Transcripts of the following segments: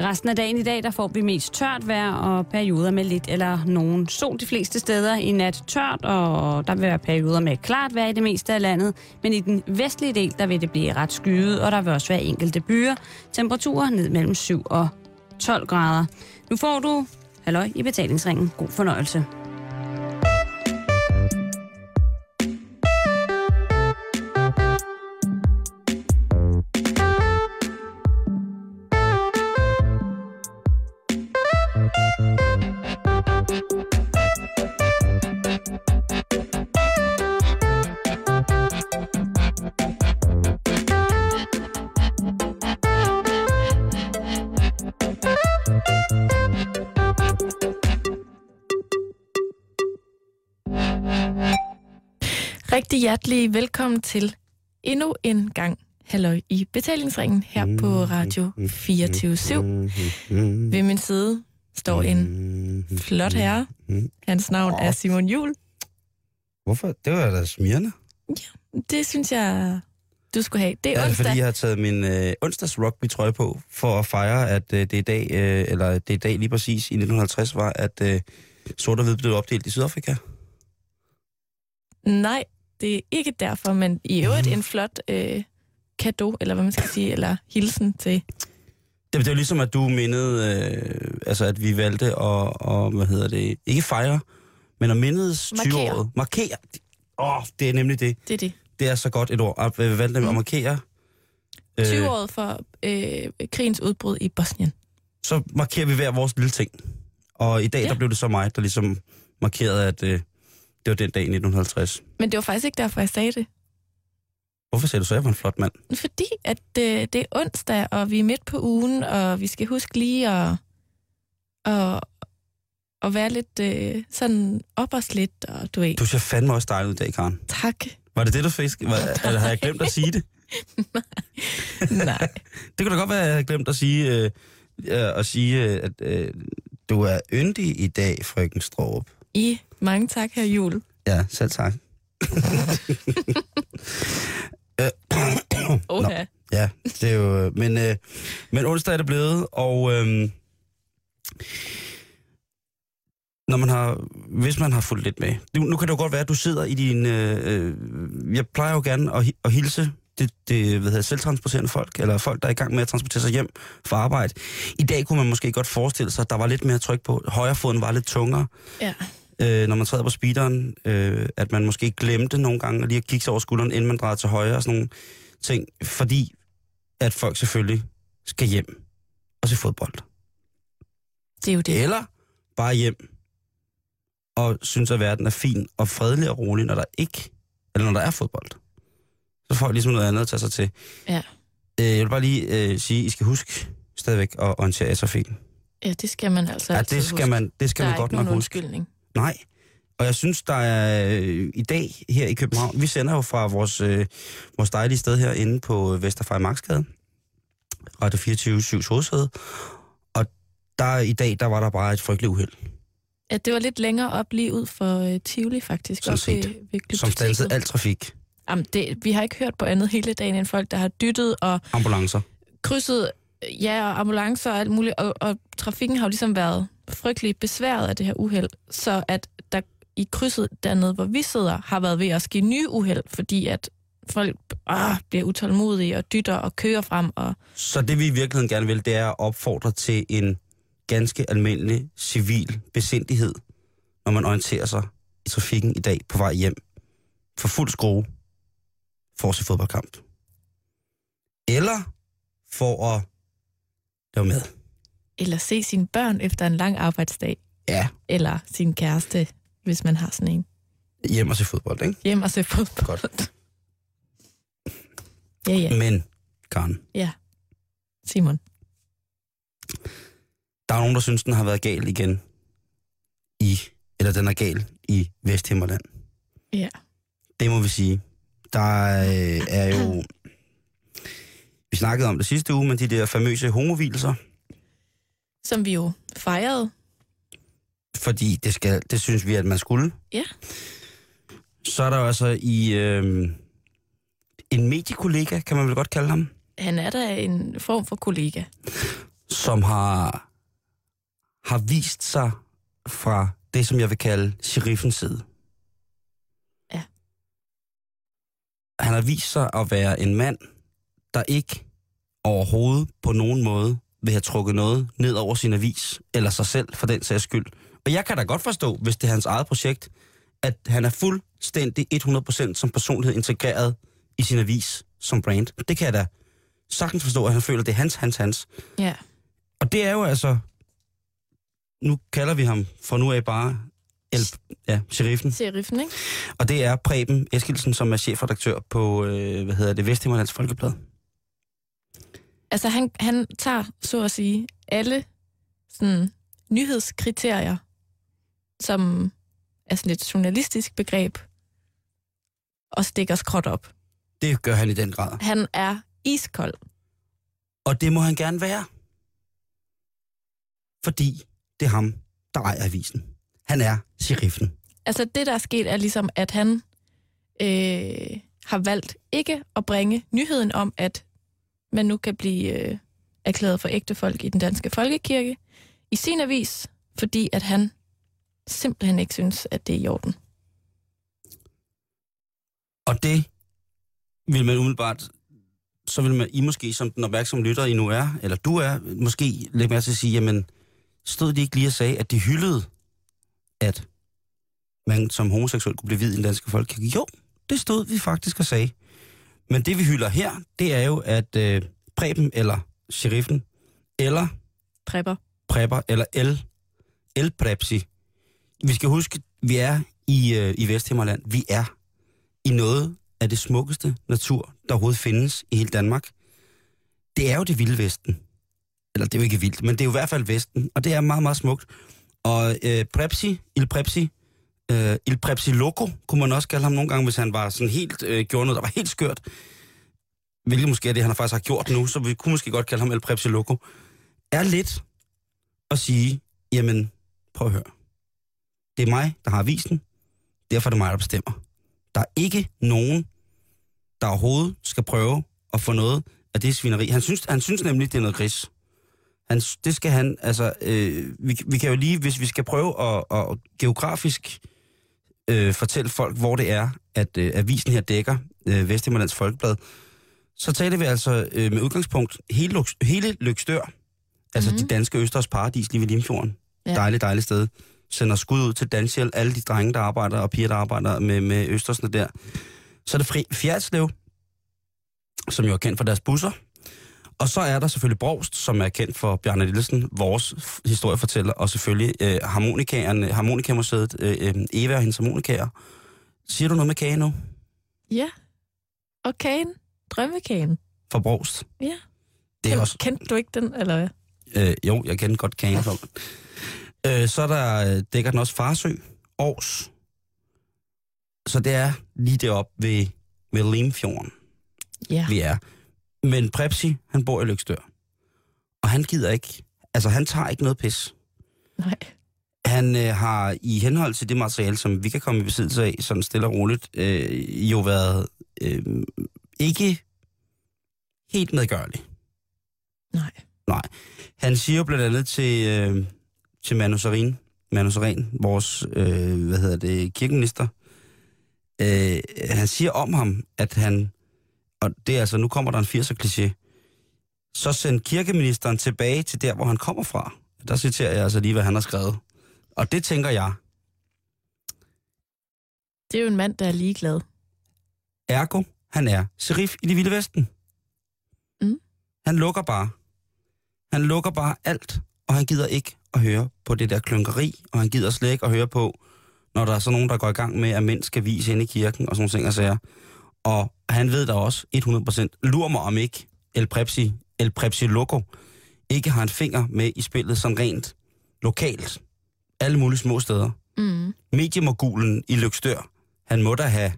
Resten af dagen i dag, der får vi mest tørt vejr og perioder med lidt eller nogen sol de fleste steder. I nat tørt, og der vil være perioder med klart vejr i det meste af landet. Men i den vestlige del, der vil det blive ret skyet, og der vil også være enkelte byer. Temperaturer ned mellem 7 og 12 grader. Nu får du, halløj, i betalingsringen. God fornøjelse. Hjertelig velkommen til endnu en gang Halløj i betalingsringen her på Radio 24 Ved min side står en flot herre. Hans navn er Simon Jul. Hvorfor? Det var da smirrende. Det synes jeg, du skulle have. Det er Er onsdag. fordi, jeg har taget min øh, onsdags rugby trøje på, for at fejre, at øh, det er i dag, øh, eller det er i dag lige præcis i 1950, var, at øh, sort og hvid blev opdelt i Sydafrika. Nej, det er ikke derfor, men i øvrigt en flot øh, kado, eller hvad man skal sige, eller hilsen til. Det, det er jo ligesom, at du mindede, øh, altså at vi valgte at, og, hvad hedder det, ikke fejre, men at mindes Markere. 20-året. Markere. Åh, oh, det er nemlig det. Det er det. Det er så godt et ord. At vi valgte Mm. at markere. 20-året for øh, krigens udbrud i Bosnien. så markerer vi hver vores lille ting. Og i dag. Ja. der blev det så mig, der ligesom markerede, at øh, det var den dag i 1950. Men det var faktisk ikke derfor, jeg sagde det. Hvorfor sagde du så, at jeg var en flot mand? Fordi at øh, det er onsdag, og vi er midt på ugen, og vi skal huske lige at, at, at være lidt øh, sådan op os lidt, og du ved, Du ser fandme også dejlig ud i dag, Karen. tak. Var det det, du fik? Var, eller har jeg glemt at sige det? Nej. Det kunne da godt være, at jeg havde glemt at sige, øh, øh, at sige øh, at øh, du er yndig i dag, frøken Stråb. I, mange tak her jul. Ja, selv tak. Oha. Ja, det er jo... Men, øh, men onsdag er det blevet, og... Øh, når man har, hvis man har fulgt lidt med. Nu, nu kan det jo godt være, at du sidder i din... Øh, øh, jeg plejer jo gerne at, at hilse det, det hvad hedder, selvtransporterende folk, eller folk, der er i gang med at transportere sig hjem fra arbejde. I dag kunne man måske godt forestille sig, at der var lidt mere tryk på. Højrefoden var lidt tungere, Ja. Øh, når man træder på speederen. Øh, at man måske glemte nogle gange lige at kigge sig over skulderen, inden man drejer til højre og sådan nogle ting. Fordi at folk selvfølgelig skal hjem og se fodbold. Det er jo det. Eller bare hjem og synes, at verden er fin og fredelig og rolig, når der ikke, eller når der er fodbold. Så får jeg ligesom noget andet at tage sig til. Ja. Øh, jeg vil bare lige øh, sige, at I skal huske stadigvæk at orientere jer trafikken. Ja, det skal man altså Ja, det skal huske. man, det skal Der man er godt ikke nok nogen huske. undskyldning. Nej. Og jeg synes, der er øh, i dag her i København, vi sender jo fra vores, øh, vores dejlige sted her inde på Vesterfej Marksgade, Radio 24 7 hovedsæde, og der i dag, der var der bare et frygteligt uheld, Ja, det var lidt længere op lige ud for øh, Tivoli, faktisk. Sådan set. Ved, ved som stansede glyptoteket. al trafik. Jamen, det, vi har ikke hørt på andet hele dagen end folk, der har dyttet og Ambulancer. krydset, ja, og ambulancer og alt muligt, og, og trafikken har jo ligesom været frygtelig besværet af det her uheld, så at der i krydset dernede, hvor vi sidder, har været ved at ske nye uheld, fordi at folk ah, bliver utålmodige og dytter og kører frem, og Så det vi i virkeligheden gerne vil, det er at opfordre til en ganske almindelig civil besindighed, når man orienterer sig i trafikken i dag på vej hjem. For fuld skrue for at se fodboldkamp. Eller for at lave mad. eller se sine børn efter en lang arbejdsdag, Ja, eller sin kæreste, hvis man har sådan en. hjem og se fodbold, ikke? Hjem og se fodbold. Godt. Ja, ja. Men, Karen, Simon. der er nogen, der synes, den har været gal igen i, eller den er gal i Vesthimmerland. Ja. Det må vi sige. Der øh, er jo... Vi snakkede om det sidste uge, men de der famøse homovilser, Som vi jo fejrede. fordi det, skal, det synes vi, at man skulle. Ja. Så er der altså i øh, en mediekollega, kan man vel godt kalde ham, Han er da en form for kollega. som har, har vist sig fra det, som jeg vil kalde sheriffens side. Ja. Han har vist sig at være en mand, der ikke overhovedet på nogen måde vil have trukket noget ned over sin avis, eller sig selv for den sags skyld. Og jeg kan da godt forstå, hvis det er hans eget projekt, at han er fuldstændig 100% som personlighed integreret i sin avis som brand. Det kan jeg da sagtens forstå, at han føler, at det er hans, hans, hans. Ja. Og det er jo altså, nu kalder vi ham for nu af bare El, ja, sheriffen. Sheriffen, ikke? Og det er Preben Eskilsen, som er chefredaktør på, øh, hvad hedder det, Vesthimmerlands Folkeblad. Altså, han, han tager, så at sige, alle sådan, nyhedskriterier, som er sådan et journalistisk begreb, og stikker skråt op. Det gør han i den grad. Han er iskold. Og det må han gerne være. Fordi det er ham, der ejer avisen. Han er sheriffen. Altså, det der er sket, er ligesom, at han øh, har valgt ikke at bringe nyheden om, at man nu kan blive øh, erklæret for ægte folk i den danske folkekirke i sin avis, fordi at han simpelthen ikke synes, at det er i orden. Og det vil man umiddelbart, så vil man, I måske som den opmærksomme lytter, I nu er, eller du er, måske lægge mærke til at sige, jamen, stod de ikke lige og sagde, at de hyldede, at man som homoseksuel kunne blive vid i den danske folkekirke? Jo, det stod vi faktisk og sagde. Men det vi hylder her, det er jo, at øh, Preben eller sheriffen, eller Prepper. prepper, eller el, elprepsi. Vi skal huske, vi er i, øh, i Vesthimmerland. Vi er i noget af det smukkeste natur, der overhovedet findes i hele Danmark. Det er jo det vilde vesten. Eller det er jo ikke vildt, men det er jo i hvert fald vesten, og det er meget, meget smukt. Og øh, Prepsi, Il Prepsi, øh, Il Prepsi Loco, kunne man også kalde ham nogle gange, hvis han var sådan helt, øh, gjorde noget, der var helt skørt. Hvilket måske er det, han faktisk har gjort nu, så vi kunne måske godt kalde ham El Prepsi Loco. Er lidt at sige, jamen, prøv at høre. Det er mig, der har avisen. Derfor er det mig, der bestemmer. Der er ikke nogen, der overhovedet skal prøve at få noget af det svineri. Han synes, han synes nemlig, det er noget gris. Han, det skal han, altså, øh, vi, vi kan jo lige, hvis vi skal prøve at, at geografisk øh, fortælle folk, hvor det er, at øh, avisen her dækker øh, Vesthimmerlands Folkeblad, så taler vi altså øh, med udgangspunkt hele, Lux- hele Lykstør, altså mm-hmm. de danske Østers paradis lige ved Limfjorden. Ja. Dejligt, dejligt sted. Sender skud ud til Danshjel, alle de drenge, der arbejder, og piger, der arbejder med, med Østersne der. Så er det Fjerdslev, som jo er kendt for deres busser. Og så er der selvfølgelig Brogst, som er kendt for Bjarne Lillesen, vores historiefortæller, og selvfølgelig øh, harmonikeren, Harmonikamuseet, øh, øh, Eva og hendes harmonikager. Siger du noget med kage nu? Ja. Og kagen. Drømmekagen. For Brogst? Ja. Det er Kendte- også... Kendte du ikke den, eller hvad? Øh, jo, jeg kender godt kagen for øh, Så er der, øh, dækker den også Farsø, Aarhus. Så det er lige deroppe ved, ved Limfjorden, Ja. vi er. Men Prepsi, han bor i Lykstør. Og han gider ikke, altså han tager ikke noget pis. Nej. Han øh, har i henhold til det materiale, som vi kan komme i besiddelse af, sådan stille og roligt, øh, jo været øh, ikke helt medgørlig. Nej. Han siger jo blandt andet til, øh, til Manu Sarin, Manu Sarin, vores, øh, hvad hedder det, kirkeminister, øh, han siger om ham, at han, og det er altså, nu kommer der en 80'er kliché, så send kirkeministeren tilbage til der, hvor han kommer fra. Der citerer jeg altså lige, hvad han har skrevet. Og det tænker jeg, Det er jo en mand, der er ligeglad. ergo, han er sheriff i det vilde vesten. Mm. Han lukker bare. Han lukker bare alt, og han gider ikke at høre på det der klunkeri, og han gider slet ikke at høre på, når der er så nogen, der går i gang med, at mænd skal vise ind i kirken, og sådan nogle ting og sager. Og han ved da også 100%, lur mig om ikke, El Prepsi, El Prepsi Loco, ikke har en finger med i spillet sådan rent lokalt. Alle mulige små steder. Mm. Mediemogulen i Lykstør, han må da have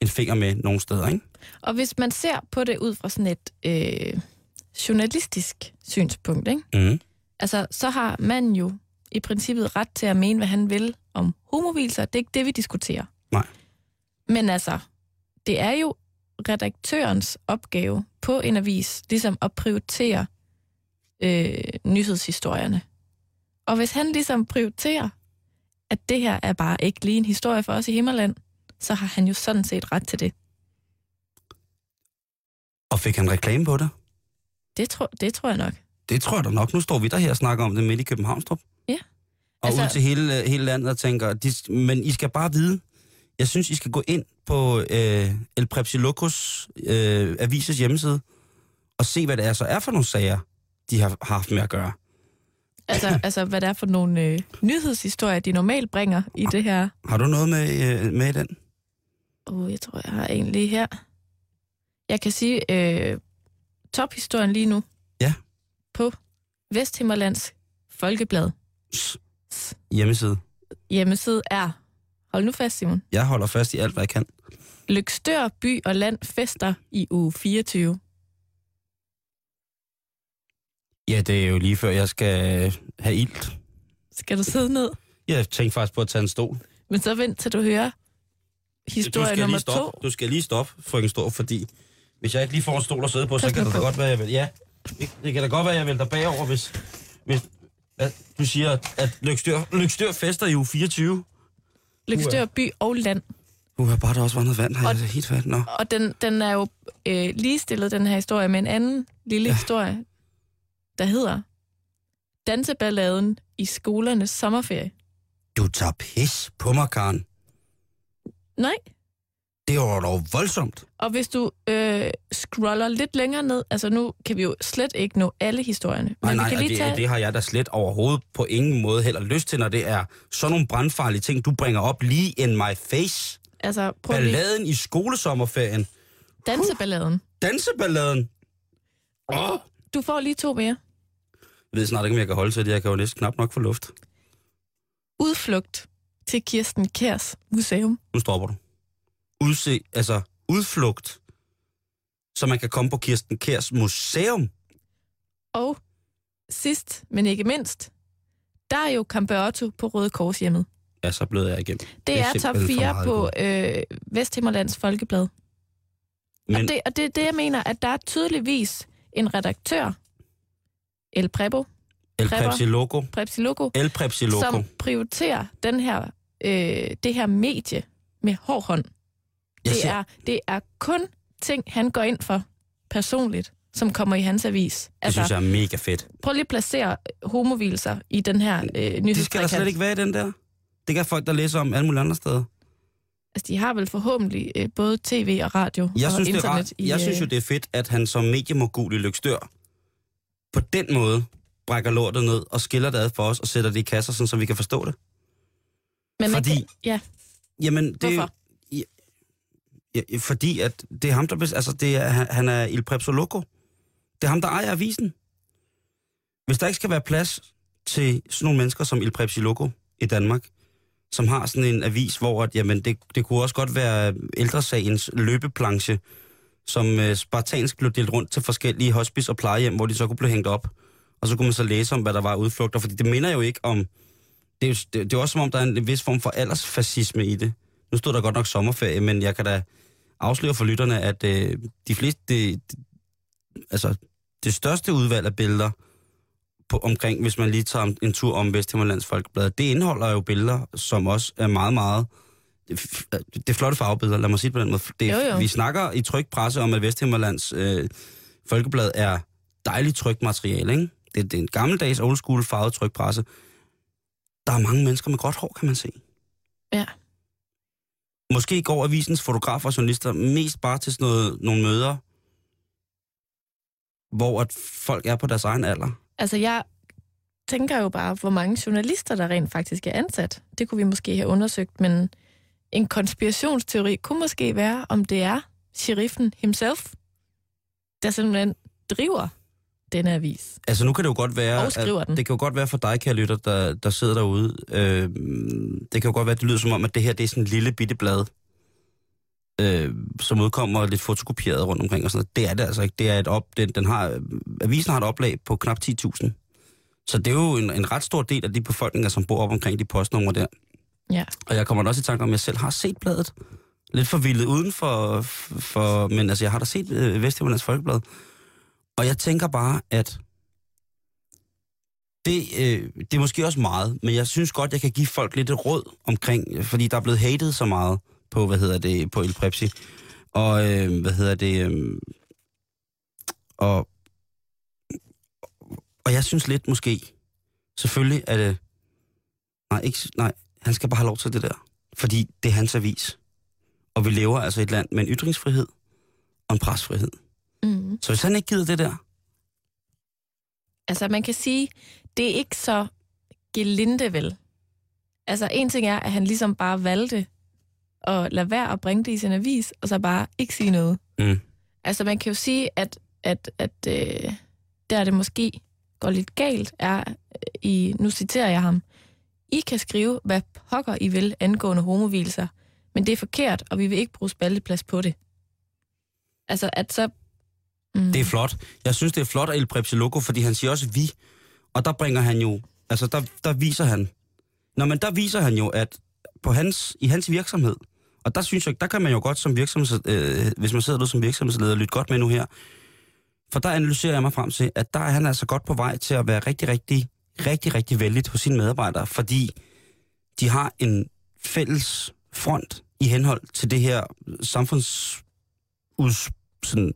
en finger med nogle steder, ikke? Og hvis man ser på det ud fra sådan et øh, journalistisk synspunkt, ikke? Mm. Altså, så har man jo i princippet ret til at mene, hvad han vil om homovilser. Det er ikke det, vi diskuterer. Nej. Men altså, det er jo redaktørens opgave på en avis, ligesom at prioritere øh, nyhedshistorierne. Og hvis han ligesom prioriterer, at det her er bare ikke lige en historie for os i Himmerland, så har han jo sådan set ret til det. Og fik han reklame på det? Det, tror, det tror jeg nok. Det tror jeg da nok. Nu står vi der her og snakker om det midt i Københavnstrup. Ja. Og altså, ud til hele, hele landet og tænker, de, men I skal bare vide, jeg synes, I skal gå ind på øh, El Prepsilocus øh, avises hjemmeside og se, hvad det er så er for nogle sager, de har haft med at gøre. Altså, altså hvad det er for nogle øh, nyhedshistorier, de normalt bringer i det her. Har du noget med, øh, med i den? Oh, jeg tror, jeg har en lige her. Jeg kan sige øh, tophistorien lige nu. Ja. På Vesthimmerlands Folkeblad. Hjemmeside. Hjemmeside er, hold nu fast Simon, Jeg holder fast i alt, hvad jeg kan. Lykstør by og land fester i uge 24. Ja, det er jo lige før, jeg skal have ilt. Skal du sidde ned? Jeg tænkte faktisk på at tage en stol. Men så vent til du hører historie du nummer to. Du skal lige stoppe, frøken Stor, fordi hvis jeg ikke lige får en stol at sidde på, så kan det da godt være, jeg vil. Ja, det, det kan da godt være, jeg vil der bagover, hvis, hvis at du siger, at Lykstør, Lykstør fester i uge 24. Lykstør by og land. Har bare der også været noget vand her, Og- er helt fat. Nå. Og den, den er jo øh, ligestillet, den her historie, med en anden lille ja. historie, der hedder Danseballaden i skolernes sommerferie. Du tager pis på mig, Karen. Nej. Det var dog voldsomt. Og hvis du øh, scroller lidt længere ned, altså nu kan vi jo slet ikke nå alle historierne, men Nej, nej, vi kan lige det, tage... det har jeg da slet overhovedet på ingen måde heller lyst til, når det er sådan nogle brandfarlige ting, du bringer op lige in my face. Altså, prøv lige. Balladen i skolesommerferien. Danseballaden. Danseballaden. Åh! Du får lige to mere. Jeg ved snart ikke, om jeg kan holde til det. Jeg kan jo næsten knap nok få luft. Udflugt til Kirsten Kærs Museum. Nu stopper du. Udse, altså udflugt, så man kan komme på Kirsten Kærs museum. Og sidst, men ikke mindst, der er jo Campeotto på Røde Kors hjemmet. Ja, så blev jeg igennem. Det, Det er er, top simpelthen for 4 meget på øh, Vesthimmerlands Folkeblad. Men... Og, det, og det er det, jeg mener, at der er tydeligvis en redaktør, El Prebo, El Prepper. Prepsi Loco. Prepsi Logo, El Prepsi Loco. som prioriterer den her, øh, det her medie med hård hånd. Det ser- er, det er kun ting, han går ind for personligt, som kommer i hans avis. Det synes jeg er mega fedt. Prøv lige at placere homovilser i den her øh, Det skal der slet ikke være i den der. Det kan folk, der læser om alle mulige andre steder. Altså, de har vel forhåbentlig øh, både tv og radio Jeg og synes, det er internet ret, jeg synes jo, øh, det er fedt, at han som mediemogul i Lykstør på den måde brækker lortet ned og skiller det ad for os og sætter det i kasser, sådan, så vi kan forstå det. men fordi- Kan, ja, Jamen, det jo- Hvorfor? Ja, fordi at det er ham, der... Altså, det er, han- han er Il Prepsoloco. Det er ham, der ejer avisen. Hvis der ikke skal være plads til sådan nogle mennesker som Il Prepsiloco i Danmark, som har sådan en avis, hvor at, jamen, det, det kunne også godt være ældresagens løbeplanche, som øh, spartansk blev delt rundt til forskellige hospice og plejehjem, hvor de så kunne blive hængt op. Og så kunne man så læse om, hvad der var udflugter, fordi det minder jo ikke om... Det er jo, det, det er også som om, der er en vis form for aldersfascisme i det. Nu stod der godt nok sommerferie, men jeg kan da afsløre for lytterne, at øh, de fleste... Det, altså, det største udvalg af billeder på, omkring, hvis man lige tager en tur om Vesthimmerlands Folkeblad, det indeholder jo billeder, som også er meget, meget... Det, er flotte farvebilleder, lad mig sige det på den måde. Det, Jo, jo. Vi snakker i tryk presse om, at Vesthimmerlands øh, Folkeblad er dejligt trykt materiale, ikke? Det, det er en gammeldags old school farvet trykpresse. Der er mange mennesker med gråt hår, kan man se. Ja. Måske går avisens fotografer og journalister mest bare til sådan noget, nogle møder, hvor at folk er på deres egen alder. altså jeg tænker jo bare, hvor mange journalister, der rent faktisk er ansat. Det kunne vi måske have undersøgt, men en konspirationsteori kunne måske være, om det er sheriffen himself, der simpelthen driver denne avis. Altså nu kan det jo godt være, Og skriver den. det kan jo godt være for dig, kære lytter, der, der sidder derude. Øh, det kan jo godt være, at det lyder som om, at det her det er sådan en lille bitte blad, øh, som udkommer lidt fotokopieret rundt omkring og sådan noget. Det er det altså ikke. Det er et op, den, den har, avisen har et oplag på knap 10.000. Så det er jo en, en ret stor del af de befolkninger, som bor op omkring de postnumre der. Ja. Og jeg kommer da også i tanke om, at jeg selv har set bladet. Lidt forvildet uden for, for men altså jeg har da set øh, Vesthimmerlands Folkeblad. Og jeg tænker bare, at Det, øh, det er måske også meget, men jeg synes godt, jeg kan give folk lidt et råd omkring, fordi der er blevet hated så meget på, hvad hedder det, på El Prepsi. Og, øh, hvad hedder det, øh, og, og jeg synes lidt måske, selvfølgelig er det, nej, ikke, nej, han skal bare have lov til det der. Fordi det er hans avis. Og vi lever altså i et land med en ytringsfrihed og en presfrihed. Mm. Så hvis han ikke gider det der, Altså, man kan sige, det er ikke så gelinde vel. Altså, en ting er, at han ligesom bare valgte at lade være at bringe det i sin avis, og så bare ikke sige noget. Mm. Altså, man kan jo sige, at, at, at øh, der det måske går lidt galt, er, øh, i, nu citerer jeg ham, I kan skrive, hvad pokker I vil angående homovilser, men det er forkert, og vi vil ikke bruge spalteplads på det. Altså, at så... Mm, Det er flot. Jeg synes, det er flot af El Prepsi Loco, fordi han siger også vi. Og der bringer han jo, altså der, der viser han, Nå, men der viser han jo, at på hans, i hans virksomhed, og der synes jeg, der kan man jo godt som virksomheds, øh, hvis man sidder der som virksomhedsleder, lytte godt med nu her. For der analyserer jeg mig frem til, at der er han altså godt på vej til at være rigtig, rigtig, rigtig, rigtig vældigt hos sine medarbejdere, fordi de har en fælles front i henhold til det her samfunds... Sådan,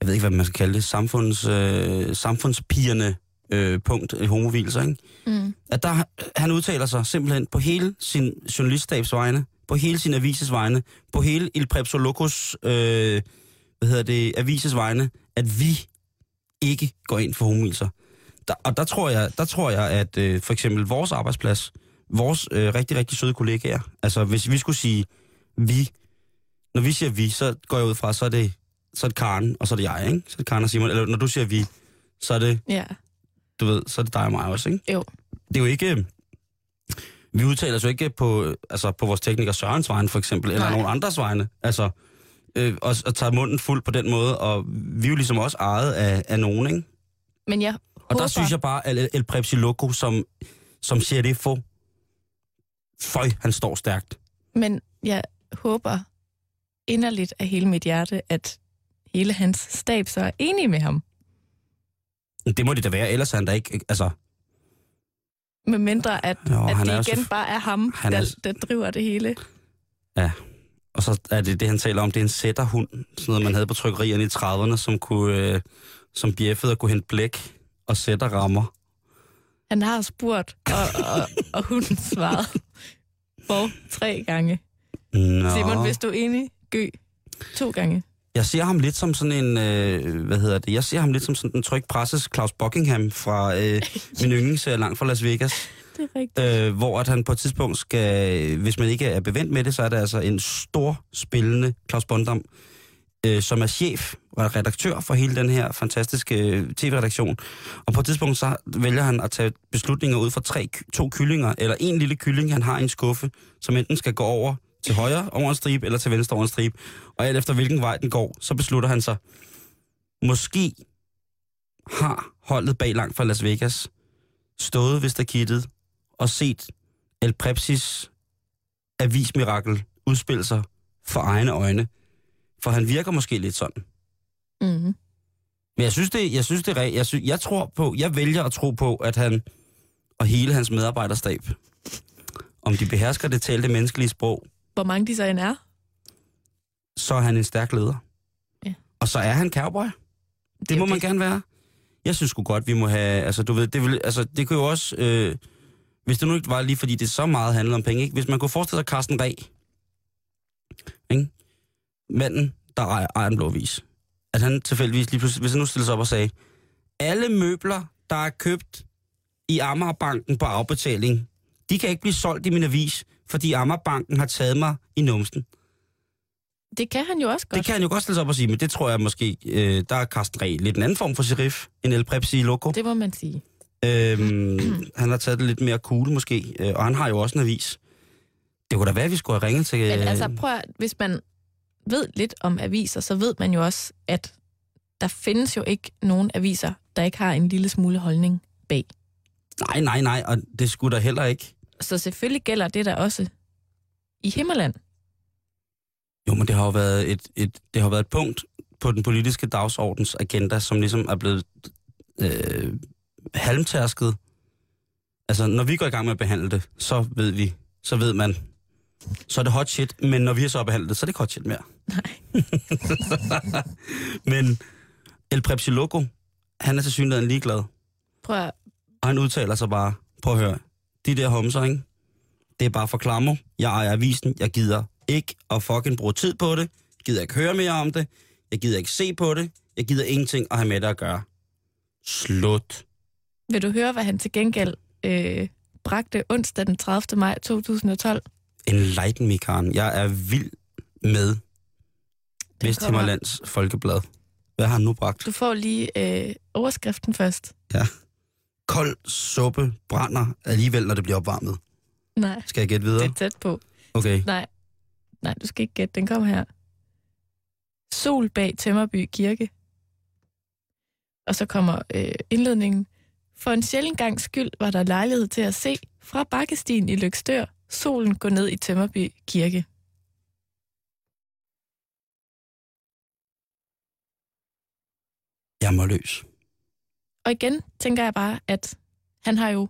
jeg ved ikke, hvad man skal kalde det, samfunds, øh, samfundspigerne øh, punkt homovilser, ikke? mm, At der, han udtaler sig simpelthen på hele sin journaliststabs vegne, på hele sin avises vegne, på hele Il Prepsolocos, øh, hvad hedder det, avises vegne, at vi ikke går ind for homovilser. Der, og der tror jeg, der tror jeg at øh, for eksempel vores arbejdsplads, vores øh, rigtig, rigtig søde kollegaer, altså hvis vi skulle sige vi, når vi siger vi, så går jeg ud fra, så er det, så er det Karen, og så er det jeg, ikke? Så er det Karen og Simon. Eller når du siger vi, så er det, ja, du ved, så er det dig og mig også, ikke? jo. det er jo ikke... Vi udtaler os jo ikke på, altså på vores tekniker Sørens vegne, for eksempel, eller Nej. nogen andres vegne. Altså, øh, og, og tager munden fuld på den måde, og vi er jo ligesom også ejet af, af nogen, ikke? Men jeg Og håber... der synes jeg bare, at El, El Prepsi Loco, som, som sheriffo, føj, han står stærkt. Men jeg håber inderligt af hele mit hjerte, at hele hans stab så er enige med ham. Det må det da være, ellers er han da ikke... Altså, Med mindre, at, Jo, at det igen så- bare er ham, han der, er- der driver det hele. og så er det det, han taler om, det er en sætterhund, sådan noget, man havde på trykkerierne i 30'erne, som kunne... Øh, som bjeffede og kunne hente blæk og sætter rammer. Han har spurgt, og, og, og hun svarede for tre gange. Nå. Simon, hvis du er enig, gø. To gange. Jeg ser ham lidt som sådan en, øh, hvad hedder det, jeg ser ham lidt som sådan en tryg presses Claus Buckingham fra øh, min yndlingsserie langt fra Las Vegas, Det er rigtigt. øh, hvor at han på et tidspunkt skal, hvis man ikke er bevendt med det, så er det altså en stor spillende Claus Bondam, øh, som er chef og redaktør for hele den her fantastiske øh, tv-redaktion. Og på et tidspunkt så vælger han at tage beslutninger ud fra tre, to kyllinger, eller en lille kylling, han har i en skuffe, som enten skal gå over til højre over en stribe, eller til venstre over en stribe. Og alt efter hvilken vej den går, så beslutter han sig, måske har holdet bag langt fra Las Vegas stået ved stakittet og set El Prepsis avismirakel udspille sig for egne øjne. For han virker måske lidt sådan. Mm-hmm. Men jeg synes, det, jeg synes, det jeg, synes, jeg tror på, jeg vælger at tro på, at han og hele hans medarbejderstab, om de behersker det talte menneskelige sprog, Hvor mange de så end er. så er han en stærk leder. Ja. Og så er han cowboy. Det, det må jo man det. gerne være. Jeg synes sgu godt, vi må have, altså du ved, det, vil, altså, det kunne jo også, øh, hvis det nu ikke var lige fordi det så meget handlede om penge, ikke? hvis man kunne forestille sig Carsten Reh, ikke? manden, der ejer, ejer en blå vis, at han tilfældigvis lige pludselig, hvis han nu stiller sig op og sagde, alle møbler, der er købt i Amagerbanken på afbetaling, de kan ikke blive solgt i min avis, fordi Amagerbanken har taget mig i numsen. Det kan han jo også godt. Det kan han jo godt stille sig op og sige, men det tror jeg måske, øh, der er Carsten Reh lidt en anden form for sheriff end El Prepsi Loco. Det må man sige. Øhm, han har taget det lidt mere cool måske, øh, og han har jo også en avis. Det kunne da være, at vi skulle have ringet til... Men øh, altså, prøv at, hvis man ved lidt om aviser, så ved man jo også, at der findes jo ikke nogen aviser, der ikke har en lille smule holdning bag. Nej, nej, nej, og det skulle der heller ikke. Så selvfølgelig gælder det der også i Himmerland. Jo, men det har jo været et, et, det har været et punkt på den politiske dagsordens agenda, som ligesom er blevet øh, halmtærsket. Altså, når vi går i gang med at behandle det, så ved vi, så ved man, så er det hot shit, men når vi har så behandlet det, så er det ikke hot shit mere. Nej. Men El Prepsiloco, han er til synligheden ligeglad. Prøv at, Og han udtaler sig bare, prøv at høre, de der homser, ikke? Det er bare for klammer. Jeg ejer avisen. Jeg gider ikke at fucking bruge tid på det. Jeg gider ikke høre mere om det. Jeg gider ikke se på det. Jeg gider ingenting at have med det at gøre. Slut. vil du høre, hvad han til gengæld øh, bragte onsdag den 30. maj 2012? Enlighten me, Karen. Jeg er vild med Vesthimmerlands Folkeblad. Hvad har han nu bragt? Du får lige øh, overskriften først. Kold suppe brænder alligevel, når det bliver opvarmet. Nej, Skal jeg gætte det videre? er tæt på. Okay. Nej, nej, du skal ikke gætte. Den kommer her. Sol bag Tømmerby Kirke. Og så kommer øh, indledningen. For en sjældent gang skyld var der lejlighed til at se fra bakkestien i Lykstør solen gå ned i Tømmerby Kirke. Jeg må løs. Og igen tænker jeg bare, at han har jo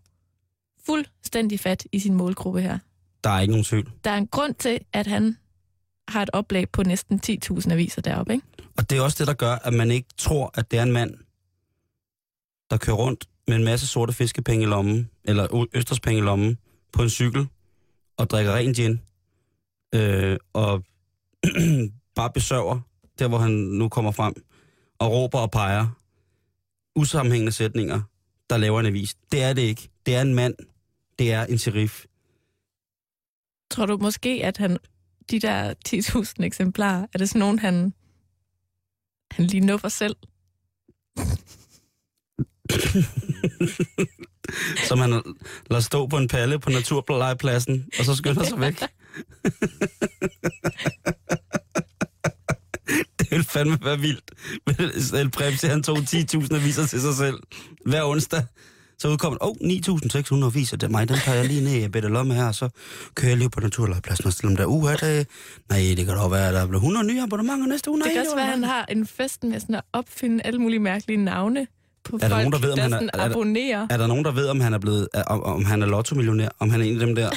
fuldstændig fat i sin målgruppe her. Der er ikke nogen tvivl. Der er en grund til, at han har et oplag på næsten 10.000 aviser deroppe, ikke? Og det er også det, der gør, at man ikke tror, at det er en mand, der kører rundt med en masse sorte fiskepenge i lommen, eller østerspenge i lommen, på en cykel, og drikker ren gin, øh, og bare besøger der, hvor han nu kommer frem, og råber og peger usammenhængende sætninger, der laver en avis. Det er det ikke. Det er en mand. Det er en sheriff. Tror du måske, at han, de der 10.000 eksemplarer, er det sådan nogen, han, han lige nupper selv? som han lader stå på en palle på naturlejepladsen, og så skynder sig væk. det ville fandme være vildt. El Prepsi, han tog 10.000 aviser til sig selv hver onsdag. Så udkom åh, oh, 9.600 aviser, det er mig, den tager jeg lige ned i bedre lomme her, og så kører jeg lige på naturlejepladsen og stiller dem der, uh, det, nej, det kan da også være, at der bliver 100 nye abonnementer næste uge. Det Nej, kan også være, at han har en fest med sådan at opfinde alle mulige mærkelige navne på der folk, nogen, der ved, om der han er- er abonnerer. Er der nogen, der ved, om han er blevet, om, om han er lotto-millionær? Om han er en af dem der,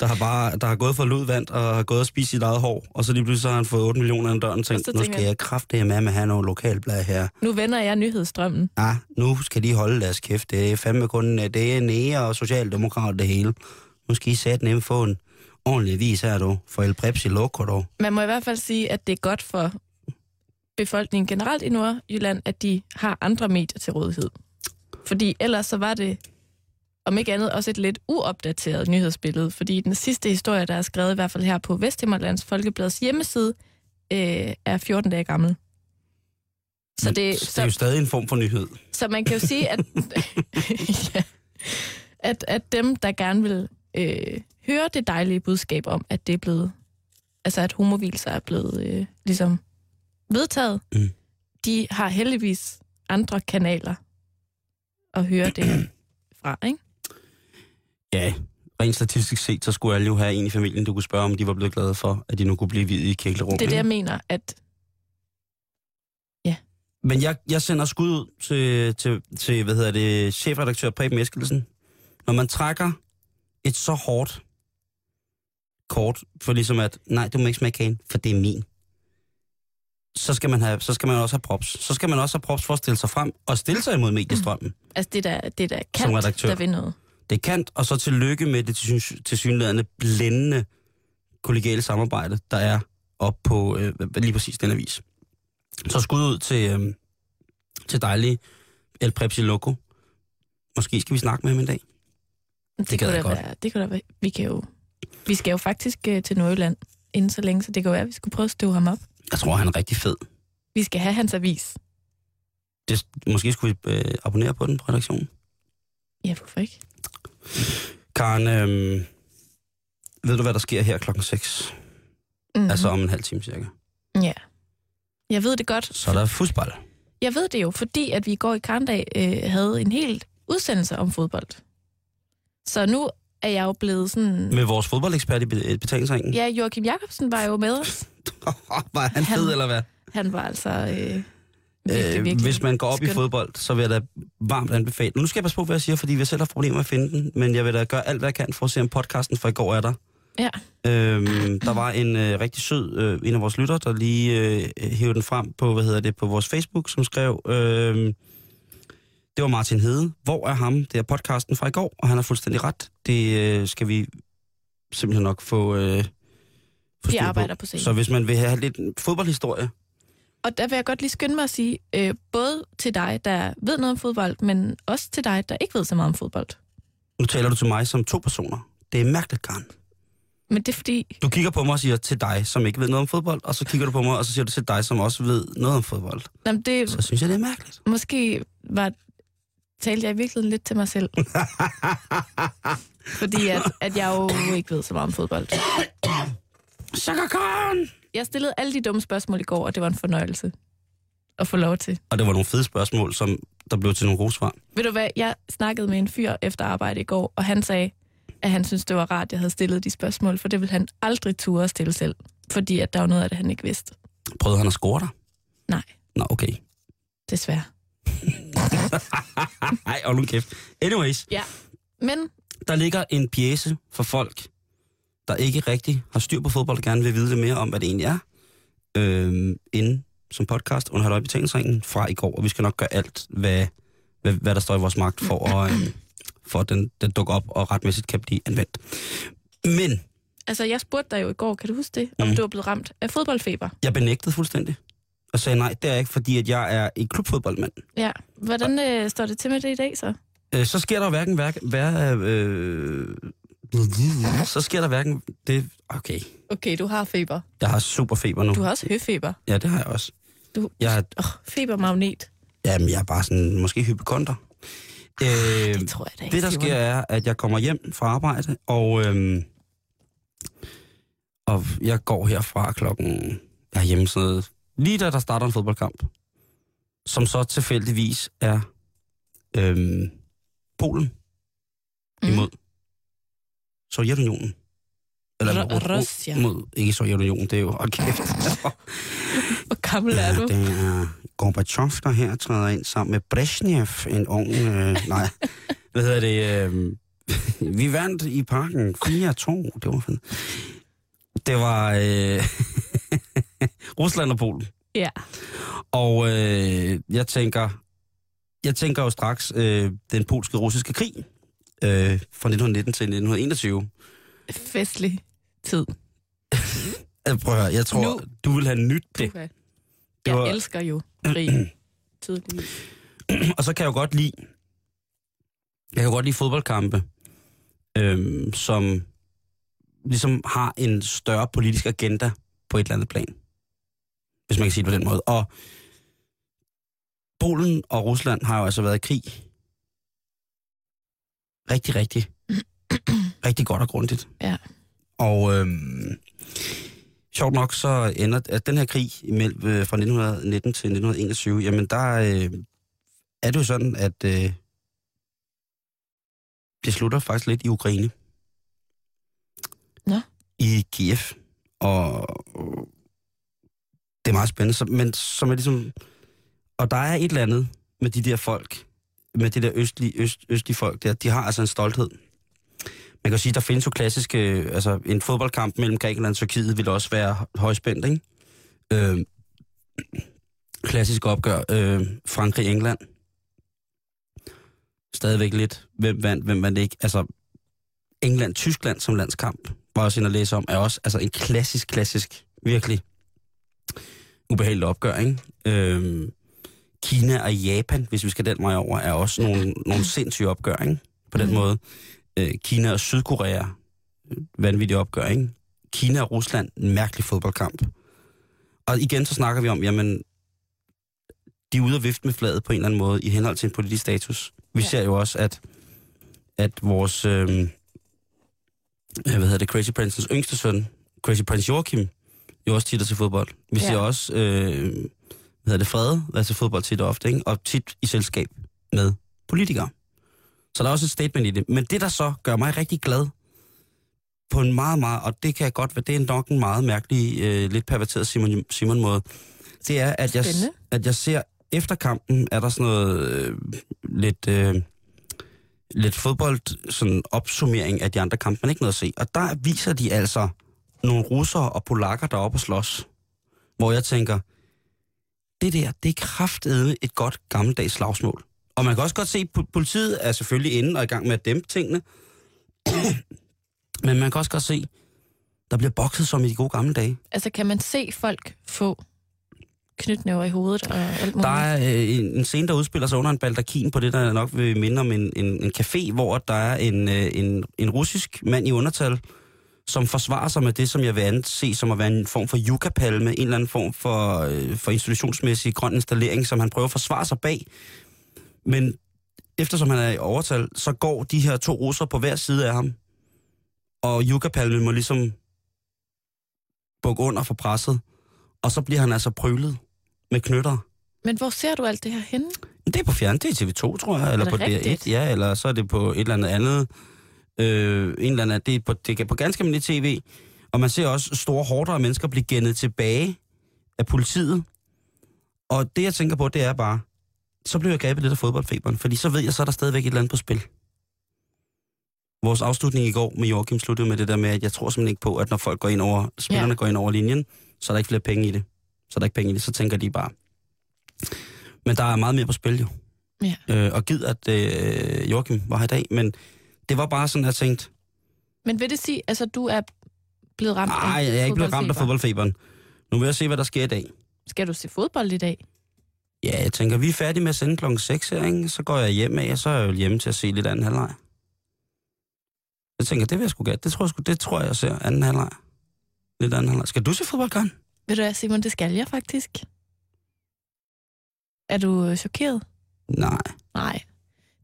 der har bare, der har gået for ludvand og har gået og spist sit eget hår, og så lige pludselig så har han fået 8 millioner af døren og tænkt, så nu skal jeg- jeg kræfte med at have nogle lokalblad her. Nu vender jeg nyhedsstrømmen. Ah, nu skal de holde deres kæft. Det er fandme kun, det er nære og socialdemokrat det hele. Nu skal I sætte nemt få en ordentlig vis her, du. For El Prepsi Loco, du. Man må i hvert fald sige, at det er godt for befolkningen generelt i Nordjylland, at de har andre medier til rådighed. Fordi ellers så var det, om ikke andet, også et lidt uopdateret nyhedsbillede. Fordi den sidste historie, der er skrevet i hvert fald her på Vesthimmerlands Folkebladets hjemmeside, øh, er 14 dage gammel. Så, det, det er jo stadig en form for nyhed. så man kan jo sige, at, ja, at, at dem, der gerne vil øh, høre det dejlige budskab om, at det er blevet, altså at homovilser er blevet øh, ligesom vedtaget, Mm. de har heldigvis andre kanaler at høre det fra, ikke? Ja, rent statistisk set, så skulle alle jo have en i familien, du kunne spørge, om de var blevet glade for, at de nu kunne blive videt i rum. Det er det, jeg mener, at Men jeg, jeg sender skud ud til, til, til, hvad hedder det, chefredaktør Preben Eskelsen. Når man trækker et så hårdt kort, for ligesom at, nej, du må ikke smage kagen, for det er min. Så skal, man have, så skal man også have props. Så skal man også have props for at stille sig frem og stille sig imod mediestrømmen. altså, det der, det der kant, redaktør. der vil noget. Det er kant, og så tillykke med det tilsyn- tilsyneladende blændende kollegiale samarbejde, der er op på øh, lige præcis den avis. Så skud ud til, øh, til dejlige El Prepsi Loco. Måske skal vi snakke med ham en dag. Det, kunne jeg da godt. Være, det kunne da være, vi kan jo, vi skal jo faktisk øh, til Nordjylland inden så længe, så det kan være, at vi skulle prøve at støve ham op. Jeg tror, han er rigtig fed. Vi skal have hans avis. Det, måske skulle vi øh, abonnere på den på redaktionen. Ja, hvorfor ikke? Karen, øh, ved du, hvad der sker her klokken 6? Mm-hmm. Altså om en halv time cirka. Ja. Jeg ved det godt. Så er der fodbold. Jeg ved det jo, fordi at vi i går i Karndag øh, havde en helt udsendelse om fodbold. Så nu er jeg jo blevet sådan... Med vores fodboldekspert i be- betalingsringen. Ja, Joachim Jacobsen var jo med os. Var han Han- fed, eller hvad? Han var altså... Øh, Virkelig, Øh, virkelig hvis man går op i skøn. fodbold, så vil jeg da varmt anbefale. Nu skal jeg passe på, hvad jeg siger, fordi vi selv har problemer med at finde den, men jeg vil da gøre alt, hvad jeg kan for at se, om podcasten fra i går er der. Ja. Øhm, der var en øh, rigtig sød, øh, en af vores lytter, der lige øh, hævde den frem på, hvad hedder det, på vores Facebook, som skrev, øh, det var Martin Hede. Hvor er ham? Det er podcasten fra i går, og han har fuldstændig ret. Det øh, skal vi simpelthen nok få, øh, få Vi arbejder på sagen. Så hvis man vil have lidt fodboldhistorie, Og der vil jeg godt lige skynde mig at sige, øh, både til dig, der ved noget om fodbold, men også til dig, der ikke ved så meget om fodbold. nu taler du til mig som to personer. Det er mærkeligt, Karen. Men det er fordi, Du kigger på mig og siger til dig, som ikke ved noget om fodbold, og så kigger du på mig, og så siger du til dig, som også ved noget om fodbold. jamen det, Så synes jeg, det er mærkeligt. måske var, talte jeg i virkeligheden lidt til mig selv. fordi at, at jeg jo ikke ved så meget om fodbold. Khan! Jeg stillede alle de dumme spørgsmål i går, og det var en fornøjelse at få lov til. Og det var nogle fede spørgsmål, som der blev til nogle gode svar. Ved du hvad, jeg snakkede med en fyr efter arbejde i går, og han sagde, at han synes, det var rart, at jeg havde stillet de spørgsmål, for det ville han aldrig turde at stille selv, fordi at der var noget af det, han ikke vidste. Prøvede han at score dig? Nej, Nå, okay. desværre. Nej, og nu kæft. Anyways, Ja. Men der ligger en pjæse for folk, der ikke rigtig har styr på fodbold og gerne vil vide lidt mere om, hvad det egentlig er, øhm, inden som podcast under Halløj Betalingsringen fra i går, og vi skal nok gøre alt, hvad, hvad, hvad der står i vores magt for, at, øhm, for at den, den dukker op og retmæssigt kan blive anvendt. Men altså, jeg spurgte dig jo i går, kan du huske det, om Mm. du var blevet ramt af fodboldfeber? jeg benægtede fuldstændig og sagde nej, det er ikke, fordi at jeg er en klubfodboldmand. Ja. Hvordan øh, står det til med det i dag så? Øh, så sker der hverken værk, vær, øh, så sker der hverken det okay. Okay, du har feber. Jeg har super feber nu. Du har også høfeber. Ja, det har jeg også. Du, Jeg er, oh, febermagnet. jamen, jeg er bare sådan måske hypokonter. Øh, Det tror jeg da ikke. det der sker er, at jeg kommer hjem fra arbejde, og, øhm, og jeg går herfra klokken, jeg er hjemme sådan noget, lige da der starter en fodboldkamp, som så tilfældigvis er øhm, Polen Mm. Sovjetunionen. Eller mod- Russia. Mod, ikke Sovjetunionen, det er jo, hold kæft. Hvor gammel er du? Det er Gorbachev, der her træder ind sammen med Brezhnev, en ung... Øh, nej, hvad hedder det? Øh, vi vandt i parken 4-2. Det var fint. Det var øh, Rusland og Polen. Ja. Og øh, jeg tænker, jeg tænker jo straks øh, den polske-russiske krig øh, fra 1919 til 1921. Festlig tid. Prøv at høre, jeg tror, Nu- du vil have nyt det. Okay. Jeg var- elsker jo krig. Tydeligvis. Og så kan jeg jo godt lide, jeg kan godt lide fodboldkampe, øhm, som ligesom har en større politisk agenda på et eller andet plan. Hvis man kan sige det på den måde. Og Polen og Rusland har jo altså været i krig. Rigtig, rigtig, rigtig godt og grundigt. Ja. Og øhm, sjovt nok så ender at den her krig imellem, øh, fra 1919 til 1921, jamen der øh, er det jo sådan, at øh, det slutter faktisk lidt i Ukraine. Nå. I Kiev. Og det er meget spændende. Så, men som er ligesom... Og der er et eller andet med de der folk, med det der østlige, øst, østlige folk der, de har altså en stolthed. Man kan sige, der findes jo klassiske, øh, altså en fodboldkamp mellem Grækenland og Tyrkiet vil også være højspændt, ikke? Øh, klassisk opgør, øh, Frankrig-England. Stadigvæk lidt, hvem vandt, hvem vandt ikke. Altså, England-Tyskland som landskamp, var også ind at læse om, er også altså en klassisk, klassisk, virkelig ubehagelig opgør, ikke? Øh, Kina og Japan, hvis vi skal den vej over, er også nogle, nogle sindssyge opgør, ikke? På den Mhm. måde. Øh, Kina og Sydkorea, øh, vanvittige opgør, ikke? Kina og Rusland, en mærkelig fodboldkamp. Og igen så snakker vi om, jamen, de er ude og vifte med fladet på en eller anden måde i henhold til en politisk status. Vi Ja. ser jo også, at, at vores, øh, hvad hedder det, Crazy Princens yngste søn, Crazy Prince Joachim, jo også tit er til fodbold. Vi Ja. ser også, øh, hedder det, Frede, til fodbold tit og ofte, ikke? og tit i selskab med politikere. Så der er også et statement i det. Men det, der så gør mig rigtig glad, på en meget, meget, og det kan jeg godt være, det er nok en meget mærkelig, øh, lidt perverteret Simon, Simon måde, det er, at jeg, Spændende. at jeg ser efter kampen er der sådan noget øh, lidt, øh, lidt fodbold, sådan opsummering af de andre kampe, man ikke noget at se. Og der viser de altså nogle russere og polakker, der er oppe og slås. Hvor jeg tænker, det der, det er kraftedeme et godt gammeldags slagsmål. Og man kan også godt se, at politiet er selvfølgelig inde og i gang med at dæmpe tingene. Men man kan også godt se, der bliver bokset som i de gode gamle dage. Altså, kan man se folk få knytnæver i hovedet og alt muligt? Der er øh, en, en scene, der udspiller sig under en baldakin på det, der nok vil minde om en, en, en café, hvor der er en, øh, en, en russisk mand i undertal, som forsvarer sig med det, som jeg vil anse som at være en form for yucca-palme, en eller anden form for, øh, for institutionsmæssig grøn installering, som han prøver at forsvare sig bag. Men eftersom han er i overtal, så går de her to russer på hver side af ham, og yucca-palmen må ligesom bukke under for presset, og så bliver han altså prøvet med knytter. Men hvor ser du alt det her henne? Det er på fjern, det er TV2, tror jeg, eller på rigtigt? DR1, ja, eller så er det på et eller andet andet. Øh, en eller anden, det, er på, det er på ganske almindelig tv, og man ser også store hårdere af mennesker blive gennet tilbage af politiet. Og det, jeg tænker på, det er bare, så bliver jeg grebet lidt af fodboldfeberen, fordi så ved jeg, så er der stadigvæk et eller andet på spil. Vores afslutning i går med Joachim sluttede med det der med, at jeg tror simpelthen ikke på, at når folk går ind over, spillerne Ja. går ind over linjen, så er der ikke flere penge i det. Så er der ikke penge i det, så tænker de bare. Men der er meget mere på spil jo. Ja. Øh, og giv, at øh, Joachim var her i dag, men det var bare sådan, jeg tænkte, Men vil det sige, altså du er blevet ramt nej, af jeg er ikke blevet ramt af fodboldfeber? fodboldfeberen. Nu vil jeg se, hvad der sker i dag. Skal du se fodbold i dag? Ja, jeg tænker, vi er færdige med at sende klokken 6 her, ikke? Så går jeg hjem af, og så er jeg jo hjemme til at se lidt anden halvleg. Jeg tænker, det vil jeg sgu gerne. Det tror jeg, sgu, det tror jeg, jeg ser anden halvleg. Lidt anden halvleg. Skal du se fodbold, Karen? Ved du hvad, Simon, det skal jeg faktisk. Er du chokeret? Nej. Nej,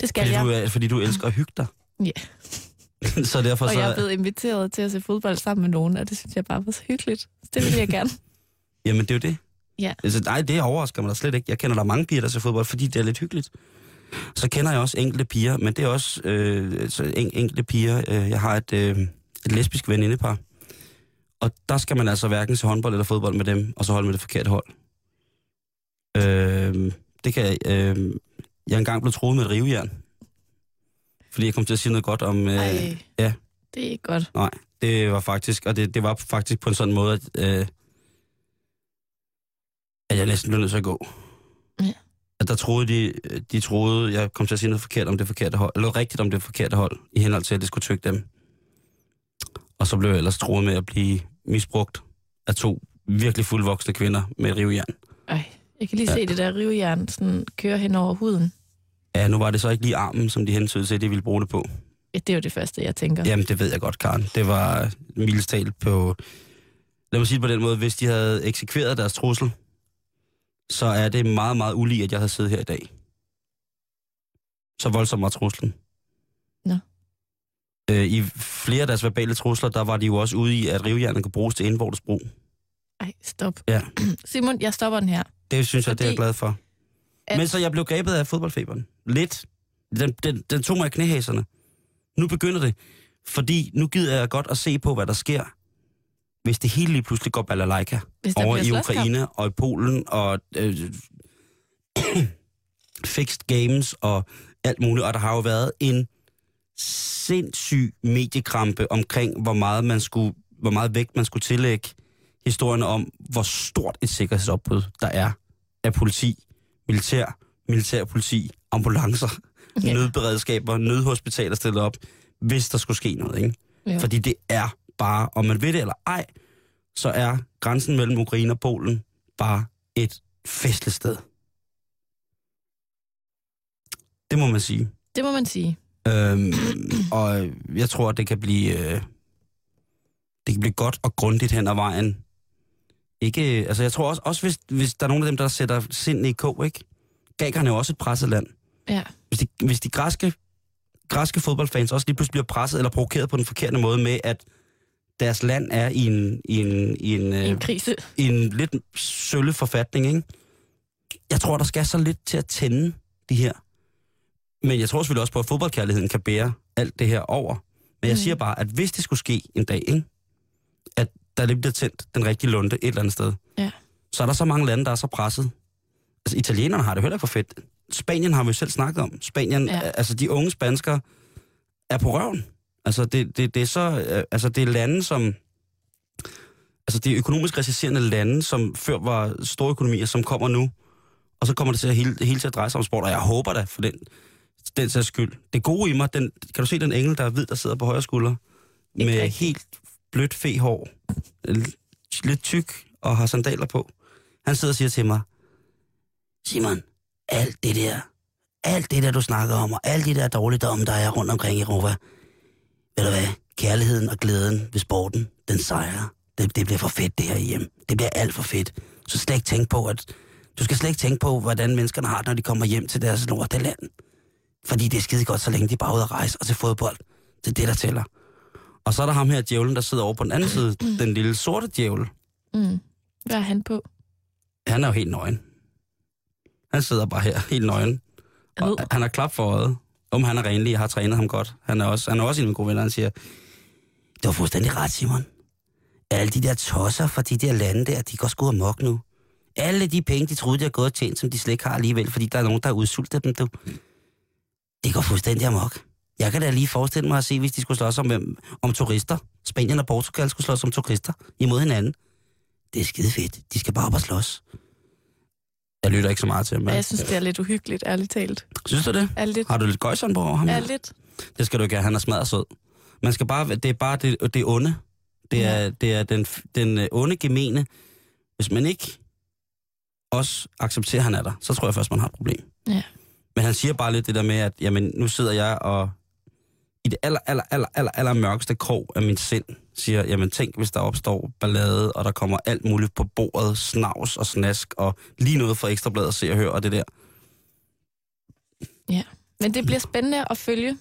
det skal Fordi jeg. du, er, fordi du elsker at hygge dig. Ja. så derfor Og så... jeg er blevet inviteret til at se fodbold sammen med nogen, og det synes jeg bare var så hyggeligt. Det vil jeg gerne. Jamen, det er jo det. Ja. Altså, nej, det overrasker mig da slet ikke. Jeg kender der mange piger, der ser fodbold, fordi det er lidt hyggeligt. Så kender jeg også enkelte piger, men det er også øh, så en, enkelte piger. Øh, jeg har et, øh, et lesbisk venindepar. Og der skal man altså hverken se håndbold eller fodbold med dem, og så holde med det forkerte hold. Øh, det kan jeg... Øh, jeg er engang blevet troet med et rivejern. Fordi jeg kom til at sige noget godt om... Øh, Ej, ja. det er ikke godt. Nej, det var faktisk, og det, det var faktisk på en sådan måde, at, øh, at jeg næsten blev nødt til at gå. Ja. At der troede de, de troede, jeg kom til at sige noget forkert om det forkerte hold, eller rigtigt om det forkerte hold, i henhold til, at det skulle tykke dem. Og så blev jeg ellers troet med at blive misbrugt af to virkelig fuldvoksne kvinder med rivejern. Ej, jeg kan lige se det der rivejern sådan køre hen over huden. Ja, nu var det så ikke lige armen, som de hentydede til, at de ville bruge det på. Ja, det er jo det første, jeg tænker. Jamen, det ved jeg godt, Karen. Det var mildestal på... Lad mig sige det på den måde, hvis de havde eksekveret deres trussel, så er det meget, meget ulig, at jeg havde siddet her i dag. Så voldsom var truslen. Nå. Øh, I flere af deres verbale trusler, der var de jo også ude i, at rivjernet kunne bruges til indvortes brug. Ej, stop. Ja. Simon, jeg stopper den her. Det synes jeg, det er jeg Fordi- glad for. At- Men så jeg blev grebet af fodboldfeberen. Lidt. Den, den, den tog mig i knæhæserne. Nu begynder det. Fordi nu gider jeg godt at se på, hvad der sker, hvis det hele lige pludselig går balalaika over i slåskamp. Ukraine og i Polen og øh, fixed games og alt muligt. Og der har jo været en sindssyg mediekrampe omkring, hvor meget, man skulle, hvor meget vægt man skulle tillægge historierne om, hvor stort et sikkerhedsopbrud der er af politi, militær, militærpoliti, ambulancer, Ja. ja. nødberedskaber, nødhospitaler stillet op, hvis der skulle ske noget. Ikke? Jo. Fordi det er bare, om man ved det eller ej, så er grænsen mellem Ukraine og Polen bare et festligt sted. Det må man sige. Det må man sige. Øhm, og jeg tror, at det kan blive øh, det kan blive godt og grundigt hen ad vejen. Ikke, altså jeg tror også, også hvis, hvis der er nogle af dem, der sætter sind i kog, ikke? Grækerne er jo også et presset land. Ja. Hvis de, hvis de græske, græske fodboldfans også lige pludselig bliver presset eller provokeret på den forkerte måde med, at deres land er i en, i en, i en, En øh, krise. i en lidt sølle forfatning, ikke? Jeg tror, der skal så lidt til at tænde de her. Men jeg tror selvfølgelig også på, at fodboldkærligheden kan bære alt det her over. Men jeg Mm. siger bare, at hvis det skulle ske en dag, ikke? Der lige bliver tændt den rigtige lunde et eller andet sted, Ja. så er der så mange lande, der er så presset, Altså, italienerne har det heller ikke for fedt. Spanien har vi jo selv snakket om. Spanien, Ja. altså de unge spanskere, er på røven. Altså, det, det, det er så... øh, Altså, det er lande, som... Altså, det er økonomisk recesserende lande, som før var store økonomier, som kommer nu. Og så kommer det til at hele, hele til at dreje sig om sport, og jeg håber da for den, den sags skyld. Det gode i mig, den, kan du se den engel, der er hvid, der sidder på højre skulder? Med helt blødt fehår, lidt tyk og har sandaler på. Han sidder og siger til mig, Simon, alt det der, alt det der, du snakker om, og alt det der dårligdomme, der er rundt omkring i Europa, ved du hvad, kærligheden og glæden ved sporten, den sejrer. Det, det bliver for fedt, det her hjem. Det bliver alt for fedt. Så slet ikke tænke på, at du skal slet ikke tænke på, hvordan menneskerne har det, når de kommer hjem til deres lorteland. Fordi det er skide godt, så længe de bare er ude at rejse og til fodbold. Det er det, der tæller. Og så er der ham her djævlen, der sidder over på den anden side, den lille sorte djævel. Mm. Hvad er han på? Han er jo helt nøgen. Han sidder bare her, helt nøgen. Og Ad. han har klap for øjet. Om han er renlig, jeg har trænet ham godt. Han er også, han er også en af mine gode venner, han siger, det var fuldstændig ret, Simon. Alle de der tosser fra de der lande der, de går sgu amok nu. Alle de penge, de troede, de har gået og tjent, som de slet ikke har alligevel, fordi der er nogen, der har udsultet dem, du. Det går fuldstændig amok. Jeg kan da lige forestille mig at se, hvis de skulle slås om, hvem- om turister. Spanien og Portugal skulle slås om turister imod hinanden. Det er skide fedt. De skal bare op og slås. Jeg lytter ikke så meget til ham. Ja. men- Jeg synes, det er lidt uhyggeligt, ærligt talt. Synes du det? Er lidt, Har du lidt gøjseren på over ham? her? lidt. Det skal du ikke have. Han er smadret sød. Man skal bare, det er bare det, det onde. Det er, det er den, den øh, onde gemene. Hvis man ikke også accepterer, at han er der, så tror jeg først, man har et problem. Ja. Men han siger bare lidt det der med, at jamen, nu sidder jeg og i det aller, aller, aller, aller, aller mørkeste krog af mit sind, siger, jamen tænk, hvis der opstår ballade, og der kommer alt muligt på bordet, snavs og snask, og lige noget for ekstrabladet at se og høre, og det der. Men det bliver spændende at følge.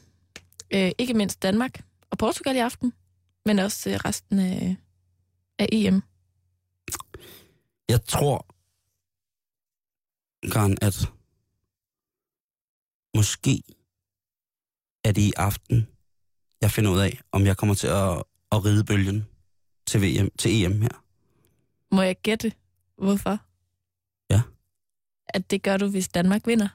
Øh, ikke mindst Danmark og Portugal i aften, men også øh, resten af, af EM. Jeg tror, Karen, at måske er det i aften, jeg finder ud af, om jeg kommer til at, at ride bølgen til, VM, til EM her. Må jeg gætte, hvorfor? Ja. At det gør du, hvis Danmark vinder.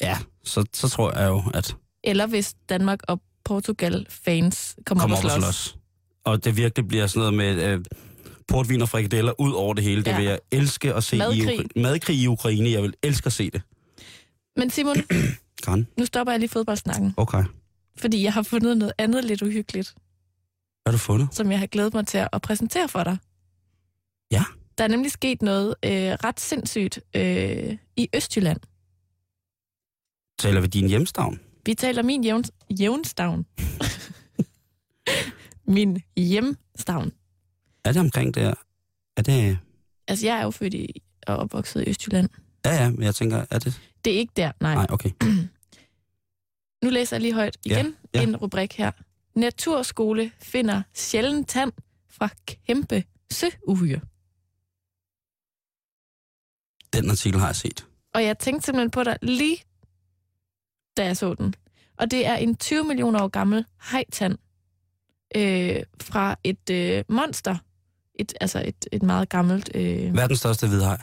Ja, så, så tror jeg jo, at Eller hvis Danmark og Portugal-fans kommer, kommer op op og og slås. slås. Og det virkelig bliver sådan noget med øh, portvin og frikadeller ud over det hele. Det Ja. vil jeg elske at se Madkrig. i Ukra- Madkrig i Ukraine. Jeg vil elske at se det. Men Simon, Karen, nu stopper jeg lige fodboldsnakken, okay. fordi jeg har fundet noget andet lidt uhyggeligt, Hvad har du fundet? som jeg har glædet mig til at præsentere for dig. Ja. Der er nemlig sket noget øh, ret sindssygt øh, i Østjylland. Taler vi din hjemstavn? Vi taler min jævn, jævnstavn. min hjemstavn. Er det omkring der? Er det... Altså, jeg er jo født i, og opvokset i Østjylland. Ja, ja, men jeg tænker, er det... Det er ikke der, nej. Nej, okay. Nu læser jeg lige højt Ja, igen ja. en rubrik her. Naturskole finder sjældent tand fra kæmpe søuhyre. Den artikel har jeg set. Og jeg tænkte simpelthen på dig lige, da jeg så den. Og det er en 20 millioner år gammel hejtand øh, fra et øh, monster. Et, altså et, et meget gammelt... Øh, Verdens største hvidhaj.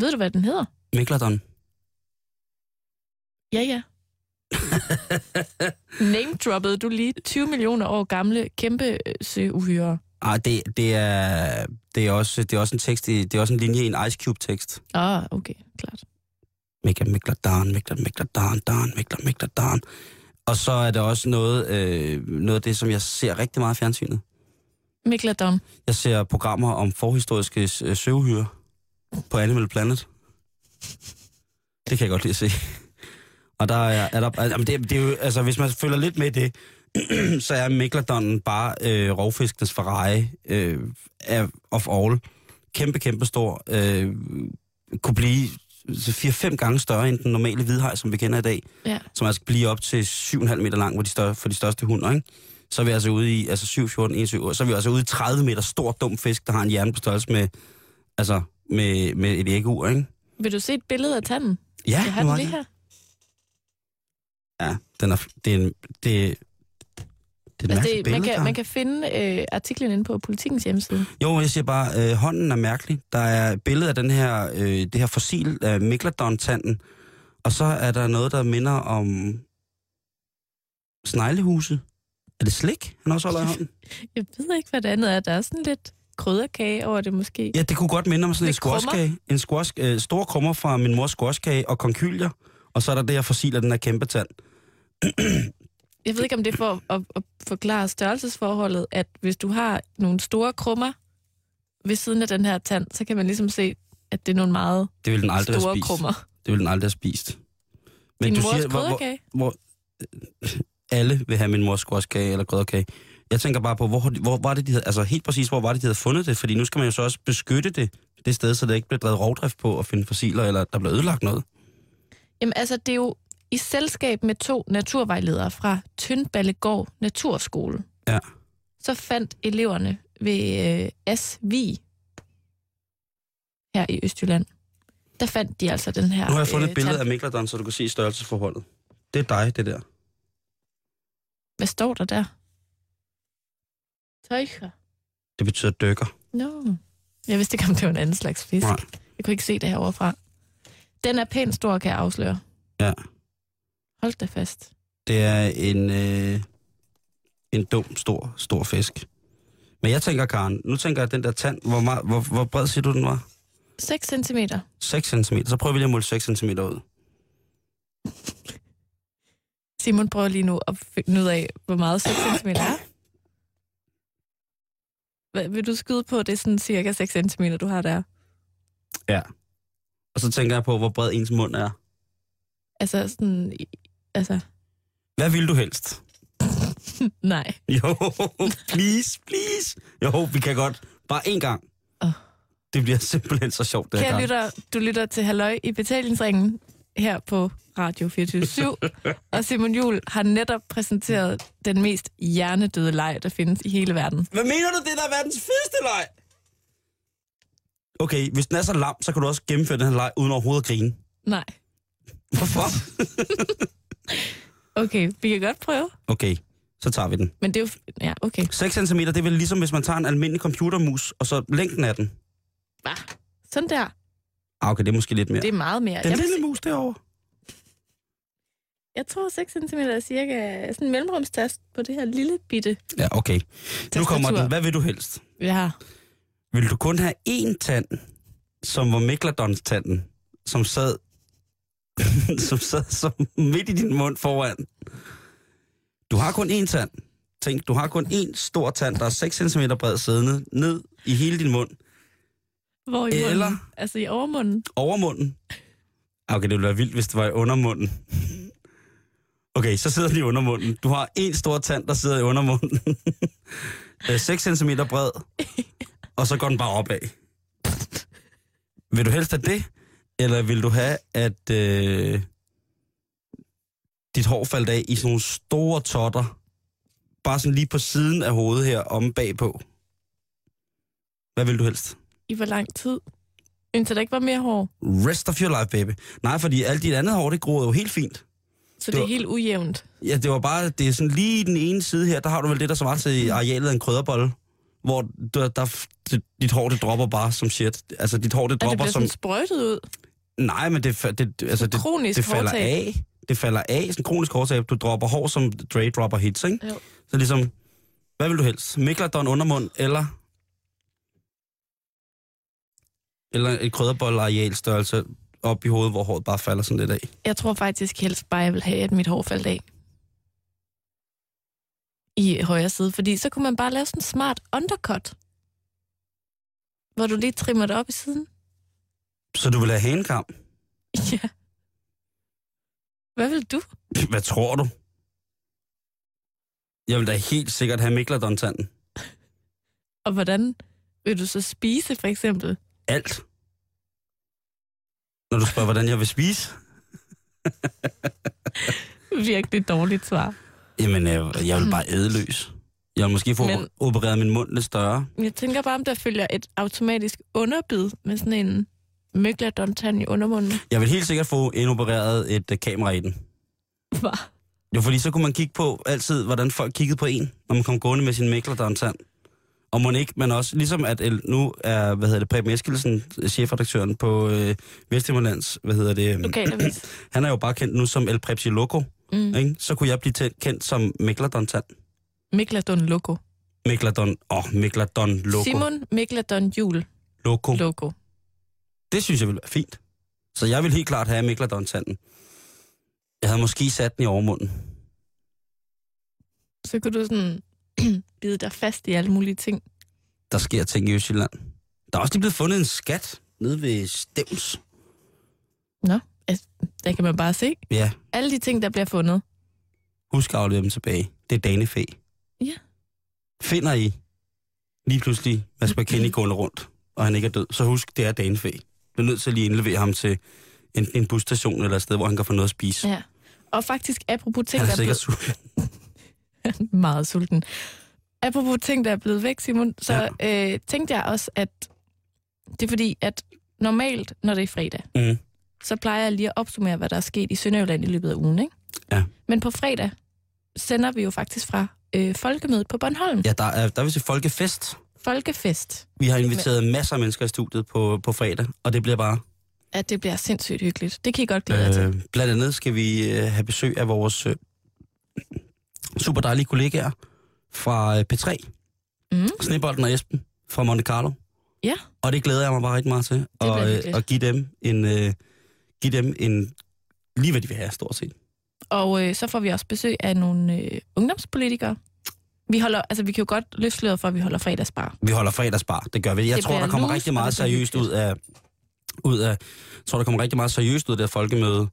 ved du, hvad den hedder? Megalodon. Ja, ja. Name-droppede du lige 20 millioner år gamle kæmpe øh, søuhyre. Ej, det, det, er, det, er også, det er også en tekst, det er også en linje i en Ice Cube-tekst. Ah, okay, klart. Mega, Megalodon, Megalodon, Megalodon, Don, Megalodon, Megalodon. Og så er der også noget, øh, noget af det, som jeg ser rigtig meget i fjernsynet. Megalodon. Jeg ser programmer om forhistoriske øh, søvhyre på Animal Planet. Det kan jeg godt lide at se. Og der er, er der, jamen det, det er jo, altså hvis man følger lidt med det, så er Megalodonen bare øh, rovfiskenes Ferrari øh, af- of all. Kæmpe, kæmpe stor. Øh, kunne blive 4-5 gange større end den normale hvidhaj, som vi kender i dag. Ja. Som altså blive op til 7,5 meter lang for de, større, for de største hunder, ikke? Så er vi altså ude i, altså 7, 14, 21, så er vi altså ude i 30 meter stor, dum fisk, der har en hjerne på størrelse med, altså, med, med et æggeur, ikke? Vil du se et billede af tanden? Ja, Jeg har den lige her. Ja, den er, det er, en, det, Det er Altså, det, man, kan, man kan finde øh, artiklen inde på politikens hjemmeside. Jo, jeg siger bare, øh, hånden er mærkelig. Der er et billede af den her, øh, det her fossil af Megalodon-tanden, og så er der noget, der minder om sneglehuse. Er det slik, han også holder i hånden? Jeg ved ikke, hvad det andet er. Der er sådan lidt krydderkage over det måske. Ja, det kunne godt minde om sådan en Lidt squashkage. En squash, øh, store krummer fra min mors squashkage og konkylier. Og så er der det her fossil af den her kæmpe tand. Jeg ved ikke, om det er for at, at forklare størrelsesforholdet, at hvis du har nogle store krummer ved siden af den her tand, så kan man ligesom se, at det er nogle meget Det vil den aldrig store krummer. Det vil den aldrig have spist. Din mors hvor, hvor, hvor, alle vil have min mors squashkage eller krydderkage. Jeg tænker bare på, hvor, hvor var det, de havde, altså helt præcis, hvor var det, de havde fundet det? Fordi nu skal man jo så også beskytte det, det sted, så det ikke bliver drevet rovdrift på at finde fossiler, eller der bliver ødelagt noget. Jamen altså, det er jo i selskab med to naturvejledere fra Tyndballegård Naturskole. Ja. Så fandt eleverne ved øh, Asvi her i Østjylland. Der fandt de altså den her Nu har jeg fundet øh, et billede af Megalodon, så du kan se størrelsesforholdet. Det er dig, det der. Hvad står der der? Tøjker. Det betyder dykker. Nå. No. Jeg vidste ikke, om det var en anden slags fisk. Nej. Jeg kunne ikke se det herovre fra. Den er pænt stor, kan jeg afsløre. Ja. Hold da fast. Det er en, øh, en dum, stor, stor fisk. Men jeg tænker, Karen, nu tænker jeg, at den der tand, hvor, meget, hvor, hvor bred siger du, den var? 6 cm. 6 cm. Så prøver vi lige at måle 6 cm ud. Simon prøver lige nu at finde ud af, hvor meget 6 cm er. Hvad, vil du skyde på, det er sådan cirka 6 cm, du har der? Ja. Og så tænker jeg på, hvor bred ens mund er. Altså sådan... Altså, Hvad vil du helst? nej. Jo, please, please. Jo, vi kan godt. Bare én gang. Åh. Det bliver simpelthen så sjovt, det her, Kære Karen. lytter, du lytter til Halløj i betalingsringen her på Radio 24 og Simon Jul har netop præsenteret den mest hjernedøde leg, der findes i hele verden. Hvad mener du, det der er verdens fedeste leg? Okay, hvis den er så lam, så kan du også gennemføre den her leg uden overhovedet at grine. Nej. Hvorfor? Okay, vi kan godt prøve. Okay, så tager vi den. Men det er jo... Ja, okay. 6 cm, det er vel ligesom, hvis man tager en almindelig computermus, og så længden af den. Bah. Sådan der. Ah, okay, det er måske lidt mere. Det er meget mere. Den Jeg, lille sige- mus derovre. jeg tror 6 cm er cirka sådan en mellemrumstast på det her lille bitte Ja, okay. Nu kommer tastatur. den. Hvad vil du helst? har. Vil du kun have én tand, som var Megalodons-tanden, som sad, som sad som midt i din mund foran? Du har kun én tand. Tænk, du har kun én stor tand, der er 6 cm bred siddende ned i hele din mund, Hvor i munden? Eller- Altså i overmunden. over munden. Ah, Okay, det ville være vildt, hvis det var i undermunden. Okay, så sidder den i undermunden. Du har en stor tand, der sidder i undermunden. Øh, 6 cm bred. Og så går den bare opad. Vil du helst have det? Eller vil du have, at øh, dit hår faldt af i sådan nogle store totter? Bare sådan lige på siden af hovedet her, om bagpå. Hvad vil du helst? I hvor lang tid? Indtil der ikke var mere hår. Rest of your life, baby. Nej, fordi alt dit andet hår, det gror jo helt fint. Så Det det er var- helt ujævnt. Ja, det var bare, det er sådan lige den ene side her, der har du vel det, der svarer til arealet af en krydderbolle, hvor der, der, det, dit hår, det dropper bare som shit. Altså, dit hår, det Og det dropper bliver som... sådan sprøjtet ud. Nej, men det, det, altså, det, det falder hårtab. af. Det falder af, sådan kronisk hårtab. Du dropper hår, som Dre dropper hits, ikke? Jo. Så ligesom, hvad vil du helst? Megalodon undermund, eller... Eller et krydderbolle arealstørrelse op i hovedet, hvor håret bare falder sådan lidt af. Jeg tror faktisk helst bare, jeg vil have, at mit hår faldt af. I højre side, fordi så kunne man bare lave sådan en smart undercut. Hvor du lige trimmer det op i siden. Så du vil have hanekam? Ja. Hvad vil du? Hvad tror du? Jeg vil da helt sikkert have Megalodon-tanden. Og hvordan vil du så spise, for eksempel? Alt. Når du spørger, hvordan jeg vil spise? Virkelig dårligt svar. Jamen, jeg, jeg vil bare æde løs. Jeg vil måske få Men... opereret min mund lidt større. Jeg tænker bare, om der følger et automatisk underbid med sådan en møgladon-tand i undermunden. Jeg vil helt sikkert få indopereret et uh, kamera i den. Hvad? Jo, fordi så kunne man kigge på altid, hvordan folk kiggede på en, når man kom gående med sin Megalodon-tand. Og må ikke, men også, ligesom at El, nu er, hvad hedder det, Preben Eskilsen, chefredaktøren på øh, Vesthimmerlands, hvad hedder det? Lokalavis. Han er jo bare kendt nu som El Prepsi Loco, Mm. ikke? Så kunne jeg blive tæ- kendt som Megalodon-tand. Mikladon Loco. Megalodon, åh, oh, Megalodon Loco. Simon Mikladon Jul Loco. Loco. Det synes jeg ville være fint. Så jeg vil helt klart have Megalodon-tanden. Jeg havde måske sat den i overmunden. Så kunne du sådan bide dig fast i alle mulige ting. Der sker ting i Østjylland. Der er også lige blevet fundet en skat nede ved Stevns. Nå, altså, der kan man bare se. Ja, Alle de ting, der bliver fundet. husk at aflevere dem tilbage. Det er danefæ. Ja. Finder I lige pludselig Mads McKinney gående rundt, og han ikke er død, så husk, det er danefæ. Du er nødt til at lige indlevere ham til enten en busstation eller et sted, hvor han kan få noget at spise. Ja. Og faktisk, apropos ting, han der er er sikkert blevet... sulten. meget sulten. Apropos ting, der er blevet væk, Simon, så ja. øh, tænkte jeg også, at det er fordi, at normalt, når det er fredag, Mm. så plejer jeg lige at opsummere, hvad der er sket i Sønderjylland i løbet af ugen, ikke? Ja. Men på fredag sender vi jo faktisk fra øh, Folkemødet på Bornholm. Ja, der er, der er vist et folkefest. Folkefest. Vi har inviteret masser af mennesker i studiet på, på fredag, og det bliver bare... At det bliver sindssygt hyggeligt. Det kan I godt glæde jer til. Øh, blandt andet skal vi øh, have besøg af vores øh, super dejlige kollegaer fra øh, P3. Mm. Snebolden og Esben fra Monte Carlo. Ja. Og det glæder jeg mig bare rigtig meget til. Og, øh, og give dem en... Øh, give dem en... Lige hvad de vil have, stort set. Og øh, så får vi også besøg af nogle øh, ungdomspolitikere. Vi, holder, altså, vi kan jo godt løfte sløret for, at vi holder fredagsbar. Vi holder fredagsbar, det gør vi. Jeg Det tror, der kommer loose, rigtig meget seriøst ud af... Ud af jeg tror, der kommer rigtig meget seriøst ud af det her folkemøde.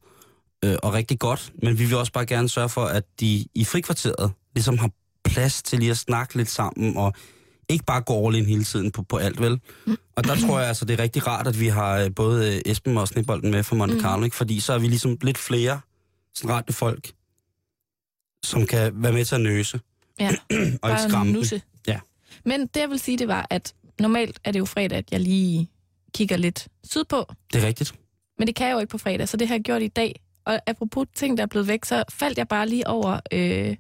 Øh, og rigtig godt. Men vi vil også bare gerne sørge for, at de i frikvarteret ligesom har plads til lige at snakke lidt sammen, og ikke bare gå all in hele tiden på, på alt, vel? Og der tror jeg altså, det er rigtig rart, at vi har øh, både øh, Esben og Snebolden med fra Monte Mm. Carlo, ikke? fordi så er vi ligesom lidt flere sådan radiofolk, som kan være med til at nøse Ja, og bare skræmme dem. nusse. Ja. Men det jeg vil sige, det var, at normalt er det jo fredag, at jeg lige kigger lidt sydpå. Det er rigtigt. Men det kan jeg jo ikke på fredag, så det har jeg gjort i dag. Og apropos ting, der er blevet væk, så faldt jeg bare lige over øh,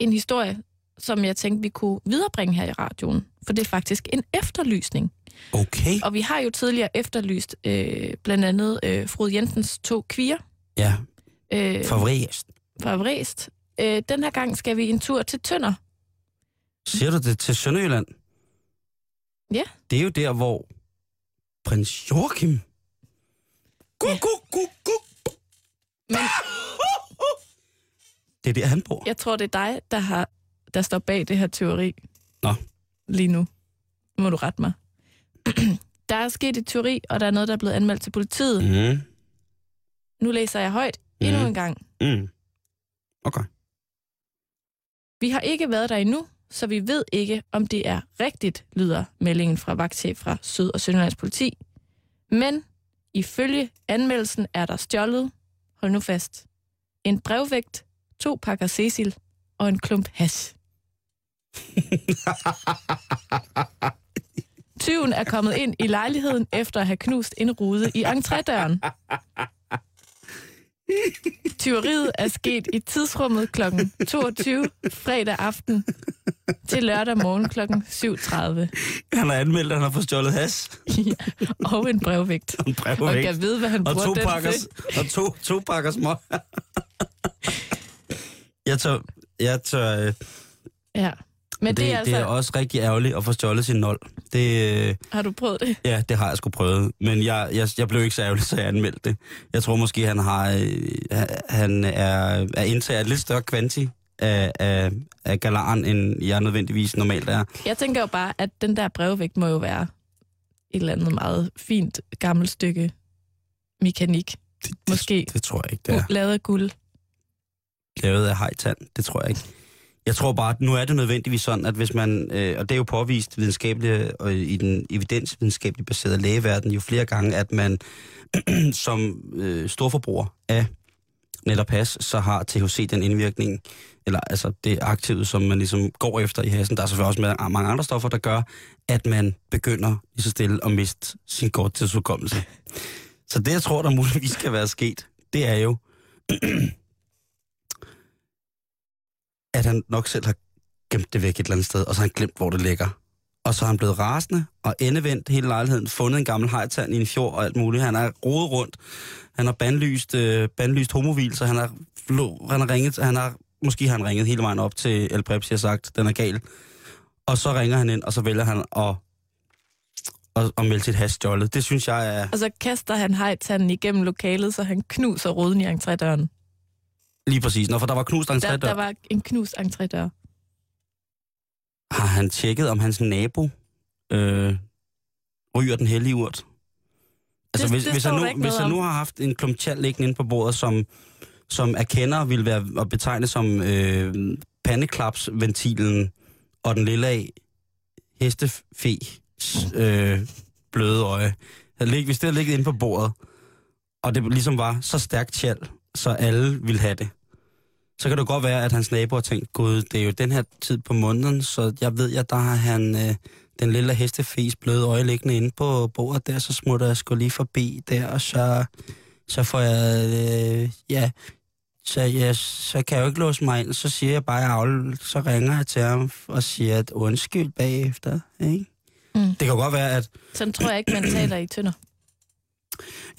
en historie, som jeg tænkte, vi kunne viderebringe her i radioen. For det er faktisk en efterlysning. Okay. Og vi har jo tidligere efterlyst øh, blandt andet øh, Frode Jensens to kvier Ja, øh, favorit. fra Vrest. Øh, den her gang skal vi en tur til Tønder. Siger du det til Sønderjylland? Ja. Det er jo der, hvor prins Joachim... Gu, Ja. gu, gu, gu. Men Det er der, han bor. jeg tror, det er dig, der, har, der står bag det her teori. Nå. Lige nu. Må du rette mig. der er sket et teori, og der er noget, der er blevet anmeldt til politiet. Mm. Mm. Nu læser jeg højt endnu Mhm. en gang. Mm. Okay. Vi har ikke været der endnu, så vi ved ikke, om det er rigtigt, lyder meldingen fra vagtchef fra Syd- og Sønderlands politi. Men ifølge anmeldelsen er der stjålet, hold nu fast, en brevvægt, to pakker Cecil og en klump hash. Tyven er kommet ind i lejligheden efter at have knust en rude i entrédøren. Tyveriet er sket i tidsrummet kl. 22 fredag aften til lørdag morgen kl. 7.30. Han har anmeldt, at han har fået stjålet has ja, og en brevvægt. og en Og brevvægt. kan vide, hvad han Og bruger to den pakker, til. og to, to pakker små. jeg tør... Jeg tør øh, Ja. Men det, det, er altså... det er også rigtig ærgerligt at få stjålet sin nol. Det, øh, Har du prøvet det? Ja, det har jeg sgu prøvet. Men jeg, jeg, jeg blev ikke så ærgerlig, så jeg anmeldte det. Jeg tror måske, han har øh, han er, er indtaget et lidt større kvanti af, af, af galaren, end jeg nødvendigvis normalt er. Jeg tænker jo bare, at den der brevvægt må jo være et eller andet meget fint gammelt stykke mekanik. Det, Måske. Det, det tror jeg ikke, det er. Lavet af guld. Lavet af hejtand, det tror jeg ikke. Jeg tror bare, at nu er det nødvendigvis sådan, at hvis man, øh, og det er jo påvist videnskabeligt, og i den evidensvidenskabeligt baserede lægeverden jo flere gange, at man som øh, storforbruger af netop has, så har THC den indvirkning, eller altså det aktive, som man ligesom går efter i hasen. Der er selvfølgelig også med ah, mange andre stoffer, der gør, at man begynder lige så stille at miste sin korttidsudkommelse. Så det, jeg tror, der muligvis kan være sket, det er jo, at han nok selv har gemt det væk et eller andet sted, og så har han glemt, hvor det ligger. Og så er han blevet rasende og endevendt hele lejligheden, fundet en gammel hejtand i en fjord og alt muligt. Han er rodet rundt. Han har bandlyst, øh, bandlyst homovil, så han har, han har ringet, han har, måske har han ringet hele vejen op til El Prepsi og sagt, den er gal. Og så ringer han ind, og så vælger han at, at, at melde sit has stjålet. Det synes jeg er Og så kaster han hejtanden igennem lokalet, så han knuser ruden i entrédøren lige præcis. Når for der var knust Der, entrédør, der var en knust entrédør. har han tjekket, om hans nabo øh, ryger den hellige urt. Altså, Det- hvis, det hvis, han der nu, hvis han nu har haft en klump tjal liggende inde på bordet, som, som erkender ville være at betegne som øh, pandeklapsventilen og den lille af hestefe øh, bløde øje. Der hvis det havde ligget inde på bordet, og det ligesom var så stærkt tjal, så alle ville have det, så kan det godt være, at hans nabo har tænkt, gud, det er jo den her tid på måneden, så jeg ved, at der har han øh, den lille hestefis bløde øje liggende inde på bordet der, så smutter jeg sgu lige forbi der, og så, så får jeg, øh, ja, så, ja, så kan jeg jo ikke låse mig ind, så siger jeg bare, at så ringer jeg til ham og siger, at undskyld bagefter, ikke? Mm. Det kan godt være, at Sådan tror jeg ikke, man taler i tønder.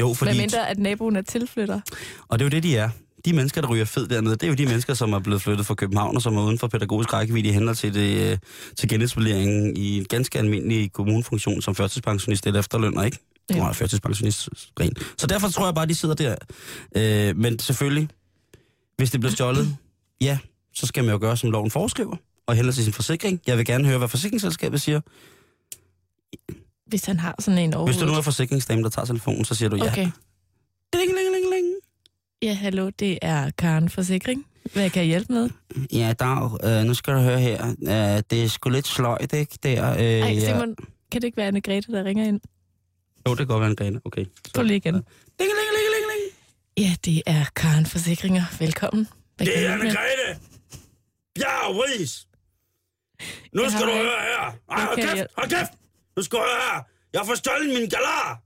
Jo, Fordi... Hvad mindre, at naboen er tilflytter. og det er jo det, de er. De mennesker, der ryger fed dernede, det er jo de mennesker, som er blevet flyttet fra København, og som er uden for pædagogisk rækkevidde i hænder til, det, øh, til genetableringen i en ganske almindelig kommunefunktion som førtidspensionist eller efterlønner, ikke? Ja. Ja. førtidspensionist ren. Så derfor tror jeg bare, de sidder der. Øh, men selvfølgelig, hvis det bliver stjålet, ja, så skal man jo gøre, som loven foreskriver, og hælde til sin forsikring. Jeg vil gerne høre, hvad forsikringsselskabet siger. Hvis han har sådan en Hvis overhovedet. du nu er forsikringsdame, der tager telefonen, så siger du ja. Okay. Ding, ding, ding, ding. Ja, hallo, det er Karen Forsikring. Hvad kan jeg hjælpe med? Ja, Dag, øh, nu skal du høre her. Øh, det er sgu lidt sløjt, ikke? Der, øh, Ej, ja. Simon, kan det ikke være Anne-Grethe, der ringer ind? Jo, det kan godt være en grene. Okay. Så. Prøv lige igen. Ding, ding, ding, ding, ding. Ja, det er Karen Forsikringer. Velkommen. Hvad Det er? Anne-Grethe! Bjerg Ries! Nu Jeg skal du høre her. Ej, hold kæft, hold kæft! Nu skal du høre her. Jeg får stjålet min galar.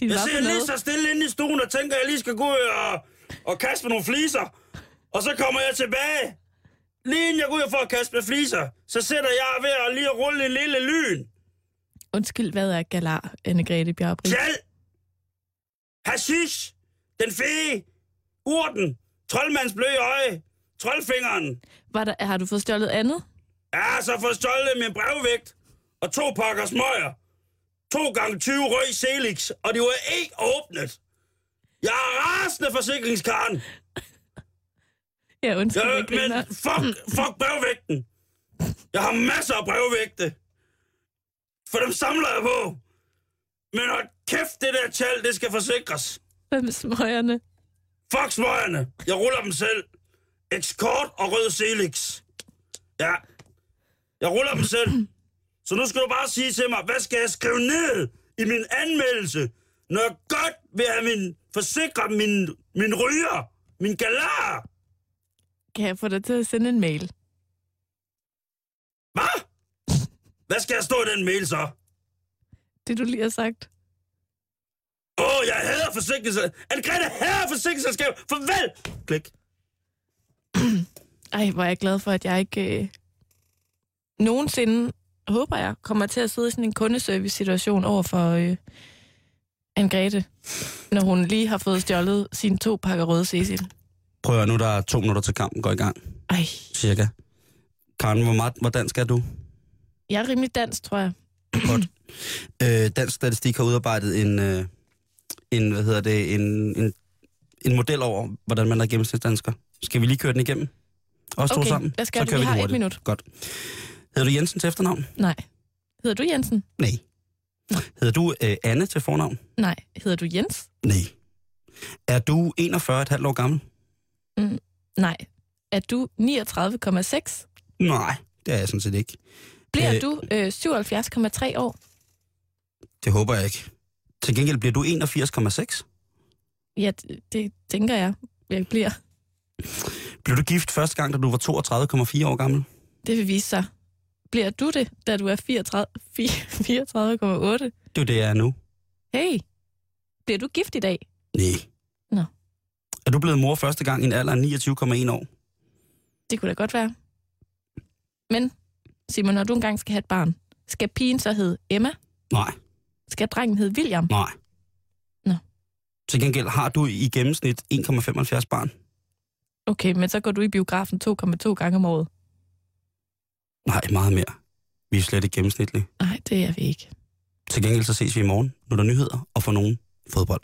Din Jeg sidder lige så stille inde i stuen og tænker, at jeg lige skal gå ud og, og kaste med nogle fliser. Og så kommer jeg tilbage. Lige inden jeg går ud for at kaste med fliser, så sætter jeg ved at lige rulle en lille lyn. Undskyld, hvad er galar, Anne-Grethe Bjarbri? Tjal! Hashish! Den fee! Urten! Troldmands bløde øje! Troldfingeren! Var der, har du fået stjålet andet? Ja, så får stjålet min brevvægt og to pakker smøger. To gange 20 røg Selix, og det var ikke åbnet. Jeg er rasende forsikringskaren. Ja, undskyld, jeg griner. men fuck, fuck brevvægten. Jeg har masser af brevvægte. For dem samler jeg på. Men hold kæft, det der tal, det skal forsikres. Hvad med smøgerne? Fuck smøgerne. Jeg ruller dem selv. Escort og rød Selix. Ja. Jeg ruller dem selv. Så nu skal du bare sige til mig, hvad skal jeg skrive ned i min anmeldelse, når jeg godt vil have min, forsikre min, min ryger, min galar. Kan jeg få dig til at sende en mail? Hvad? Hvad skal jeg stå i den mail så? Det, du lige har sagt. Åh, oh, jeg hader forsikringsselskab. Anne-Grethe hader forsikringsselskab. Farvel! Klik. Ej, hvor er jeg glad for, at jeg ikke øh, nogensinde, håber jeg, kommer til at sidde i sådan en kundeservice-situation over for øh, Anne-Grethe, når hun lige har fået stjålet sine to pakker røde Cecil. Prøv at nu der er to minutter til kampen går i gang. Ej, Cirka. Karen, hvor, meget, hvor dansk er du? jeg er rimelig dansk, tror jeg. Godt. Øh, Dansk Statistik har udarbejdet en, øh, en, hvad hedder det, en, en, en model over, hvordan man er gennemsnitsdansker. Skal vi lige køre den igennem? To Okay, sammen? hvad skal Så kører Vi den har et hurtigt. minut. Godt. Hedder du Jensen til efternavn? Nej. Hedder du Jensen? Nej. Hedder du øh, Anne til fornavn? Nej. Hedder du Jens? Nej. Er du 41,5 år gammel? Nej. Er du 39,6? Nej, det er jeg sådan set ikke. Bliver Øh. du øh, 77,3 år? Det håber jeg ikke. Til gengæld bliver du 81,6. Ja, det, det tænker jeg, jeg bliver. Blev du gift første gang, da du var 32,4 år gammel? Det vil vise sig. Bliver du det, da du er 34 fire- 34,8? Det er jo det, jeg er nu. Hey, bliver du gift i dag? Nej. Nå. Er du blevet mor første gang i en alder af 29,1 år? Det kunne da godt være. Men, Simon, når du engang skal have et barn, skal pigen så hedde Emma? Nej, Skal drengen hedde William? nej. Nå. Til gengæld har du i gennemsnit 1,75 barn. Okay, men så går du i biografen 2,2 gange om året. Nej, meget mere. Vi er slet ikke gennemsnitlige. Nej, det er vi ikke. Til gengæld så ses vi i morgen, når der er nyheder, og for nogen fodbold.